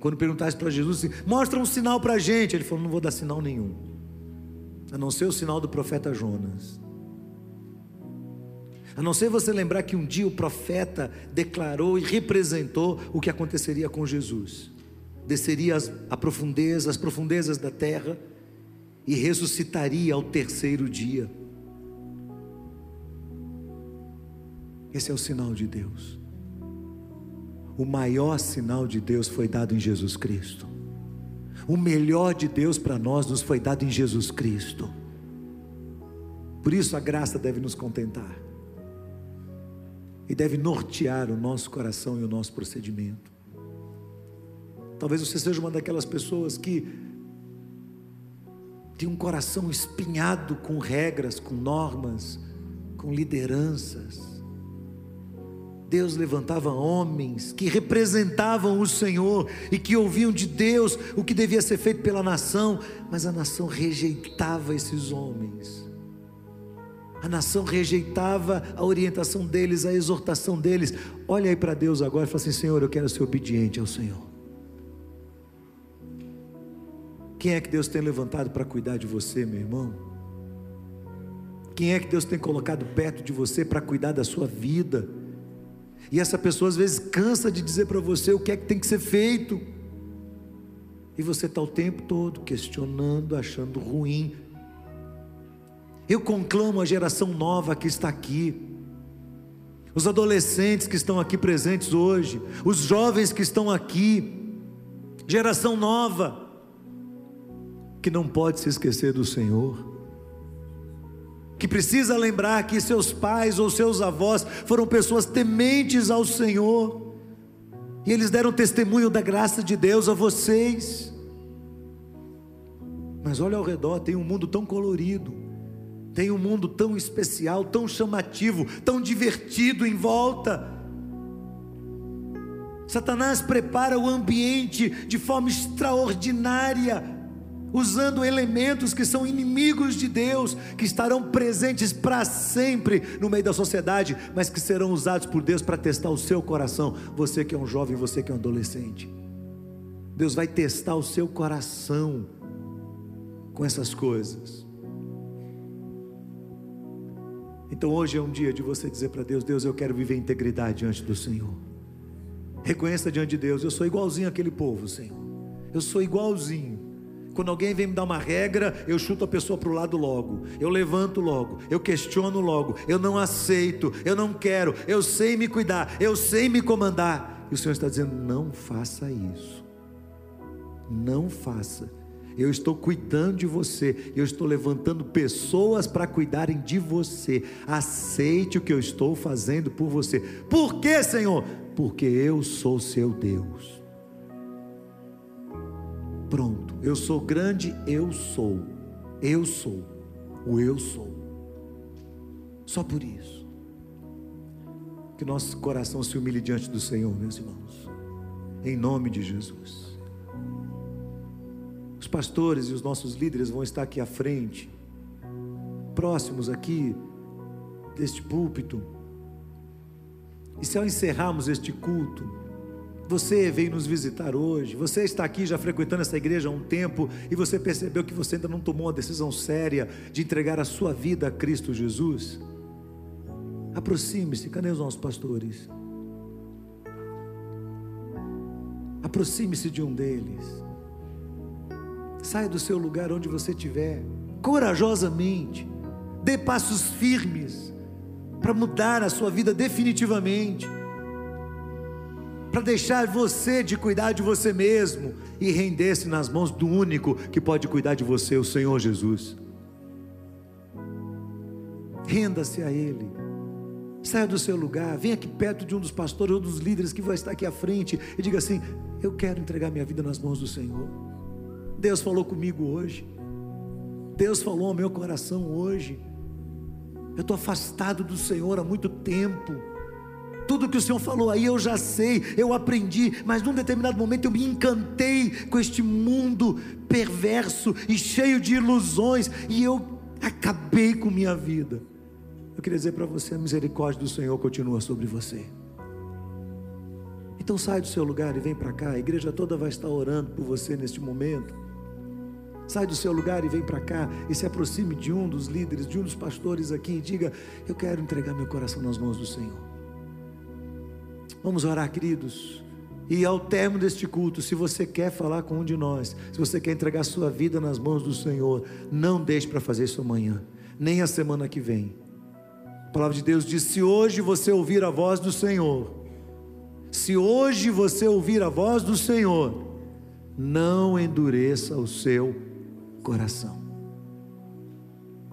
Quando perguntasse para Jesus assim, mostra um sinal para a gente, ele falou: Não vou dar sinal nenhum, a não ser o sinal do profeta Jonas. A não ser você lembrar que um dia o profeta declarou e representou o que aconteceria com Jesus. Desceria as, a profundeza, as profundezas da terra e ressuscitaria ao terceiro dia. Esse é o sinal de Deus. O maior sinal de Deus foi dado em Jesus Cristo. O melhor de Deus para nós nos foi dado em Jesus Cristo. Por isso a graça deve nos contentar e deve nortear o nosso coração e o nosso procedimento. Talvez você seja uma daquelas pessoas que tem um coração espinhado com regras, com normas, com lideranças. Deus levantava homens que representavam o Senhor e que ouviam de Deus o que devia ser feito pela nação, mas a nação rejeitava esses homens a nação rejeitava a orientação deles, a exortação deles. Olha aí para Deus agora e fala assim: Senhor, eu quero ser obediente ao Senhor. Quem é que Deus tem levantado para cuidar de você, meu irmão? Quem é que Deus tem colocado perto de você para cuidar da sua vida? E essa pessoa às vezes cansa de dizer para você o que é que tem que ser feito. E você está o tempo todo questionando, achando ruim, eu conclamo a geração nova que está aqui, os adolescentes que estão aqui presentes hoje, os jovens que estão aqui, geração nova, que não pode se esquecer do Senhor, que precisa lembrar que seus pais ou seus avós foram pessoas tementes ao Senhor, e eles deram testemunho da graça de Deus a vocês. Mas olha ao redor, tem um mundo tão colorido, tem um mundo tão especial, tão chamativo, tão divertido em volta. Satanás prepara o ambiente de forma extraordinária, usando elementos que são inimigos de Deus, que estarão presentes para sempre no meio da sociedade, mas que serão usados por Deus para testar o seu coração. Você que é um jovem, você que é um adolescente. Deus vai testar o seu coração com essas coisas. Então hoje é um dia de você dizer para Deus: Deus, eu quero viver integridade diante do Senhor. Reconheça diante de Deus: eu sou igualzinho aquele povo, Senhor. Eu sou igualzinho. Quando alguém vem me dar uma regra, eu chuto a pessoa para o lado logo, eu levanto logo, eu questiono logo, eu não aceito, eu não quero, eu sei me cuidar, eu sei me comandar. E o Senhor está dizendo: não faça isso, não faça. Eu estou cuidando de você, eu estou levantando pessoas para cuidarem de você. Aceite o que eu estou fazendo por você. Por quê, Senhor? Porque eu sou seu Deus. Pronto, eu sou grande, eu sou. Eu sou. O eu sou. Só por isso. Que nosso coração se humilhe diante do Senhor, meus irmãos. Em nome de Jesus. Os pastores e os nossos líderes vão estar aqui à frente, próximos aqui deste púlpito. E se ao encerrarmos este culto, você veio nos visitar hoje, você está aqui já frequentando essa igreja há um tempo e você percebeu que você ainda não tomou uma decisão séria de entregar a sua vida a Cristo Jesus. Aproxime-se, cadê os nossos pastores? Aproxime-se de um deles. Saia do seu lugar onde você estiver, corajosamente, dê passos firmes para mudar a sua vida definitivamente para deixar você de cuidar de você mesmo e render-se nas mãos do único que pode cuidar de você, o Senhor Jesus. Renda-se a Ele. Saia do seu lugar, venha aqui perto de um dos pastores ou dos líderes que vai estar aqui à frente e diga assim: Eu quero entregar minha vida nas mãos do Senhor. Deus falou comigo hoje. Deus falou ao meu coração hoje. Eu estou afastado do Senhor há muito tempo. Tudo que o Senhor falou aí eu já sei, eu aprendi, mas num determinado momento eu me encantei com este mundo perverso e cheio de ilusões, e eu acabei com minha vida. Eu queria dizer para você: a misericórdia do Senhor continua sobre você. Então sai do seu lugar e vem para cá, a igreja toda vai estar orando por você neste momento. Sai do seu lugar e vem para cá e se aproxime de um dos líderes, de um dos pastores aqui e diga: Eu quero entregar meu coração nas mãos do Senhor. Vamos orar, queridos. E ao término deste culto, se você quer falar com um de nós, se você quer entregar sua vida nas mãos do Senhor, não deixe para fazer isso amanhã, nem a semana que vem. A palavra de Deus diz: se hoje você ouvir a voz do Senhor, se hoje você ouvir a voz do Senhor, não endureça o seu coração.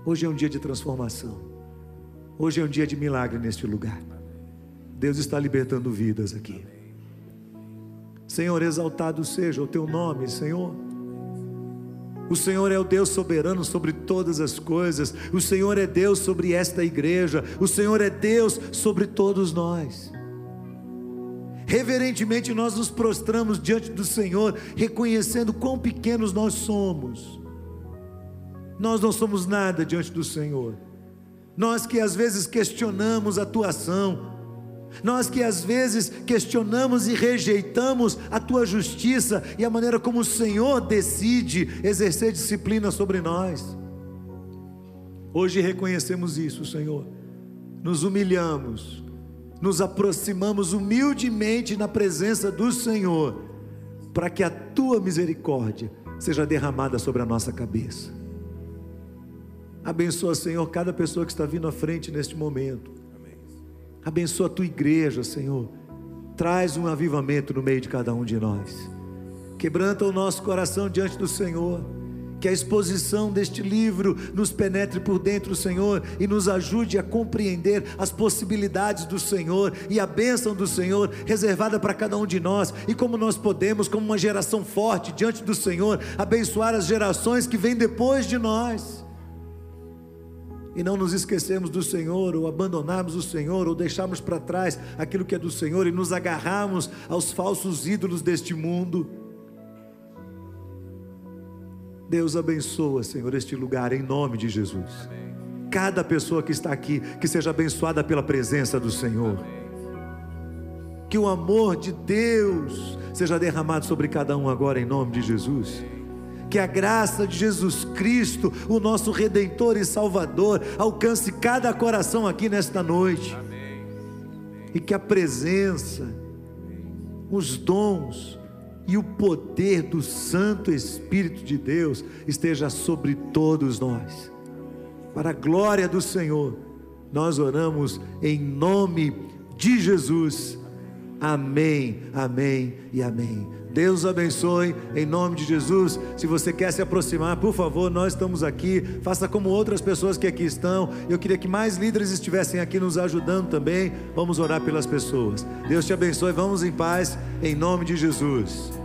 Hoje é um dia de transformação. Hoje é um dia de milagre neste lugar. Deus está libertando vidas aqui. Senhor, exaltado seja o teu nome, Senhor. O Senhor é o Deus soberano sobre todas as coisas. O Senhor é Deus sobre esta igreja. O Senhor é Deus sobre todos nós. Reverentemente nós nos prostramos diante do Senhor, reconhecendo quão pequenos nós somos. Nós não somos nada diante do Senhor. Nós que às vezes questionamos a tua ação, nós que às vezes questionamos e rejeitamos a tua justiça e a maneira como o Senhor decide exercer disciplina sobre nós. Hoje reconhecemos isso, Senhor. Nos humilhamos, nos aproximamos humildemente na presença do Senhor, para que a tua misericórdia seja derramada sobre a nossa cabeça. Abençoa, Senhor, cada pessoa que está vindo à frente neste momento. Abençoa a tua igreja, Senhor. Traz um avivamento no meio de cada um de nós. Quebranta o nosso coração diante do Senhor. Que a exposição deste livro nos penetre por dentro, Senhor, e nos ajude a compreender as possibilidades do Senhor e a bênção do Senhor reservada para cada um de nós, e como nós podemos, como uma geração forte diante do Senhor, abençoar as gerações que vêm depois de nós e não nos esquecemos do Senhor, ou abandonarmos o Senhor, ou deixarmos para trás aquilo que é do Senhor e nos agarrarmos aos falsos ídolos deste mundo. Deus abençoa, Senhor, este lugar em nome de Jesus. Cada pessoa que está aqui, que seja abençoada pela presença do Senhor. Que o amor de Deus seja derramado sobre cada um agora em nome de Jesus. Que a graça de Jesus Cristo, o nosso Redentor e Salvador, alcance cada coração aqui nesta noite. E que a presença, os dons e o poder do Santo Espírito de Deus esteja sobre todos nós. Para a glória do Senhor, nós oramos em nome de Jesus. Amém, amém e amém. Deus abençoe em nome de Jesus. Se você quer se aproximar, por favor, nós estamos aqui. Faça como outras pessoas que aqui estão. Eu queria que mais líderes estivessem aqui nos ajudando também. Vamos orar pelas pessoas. Deus te abençoe. Vamos em paz em nome de Jesus.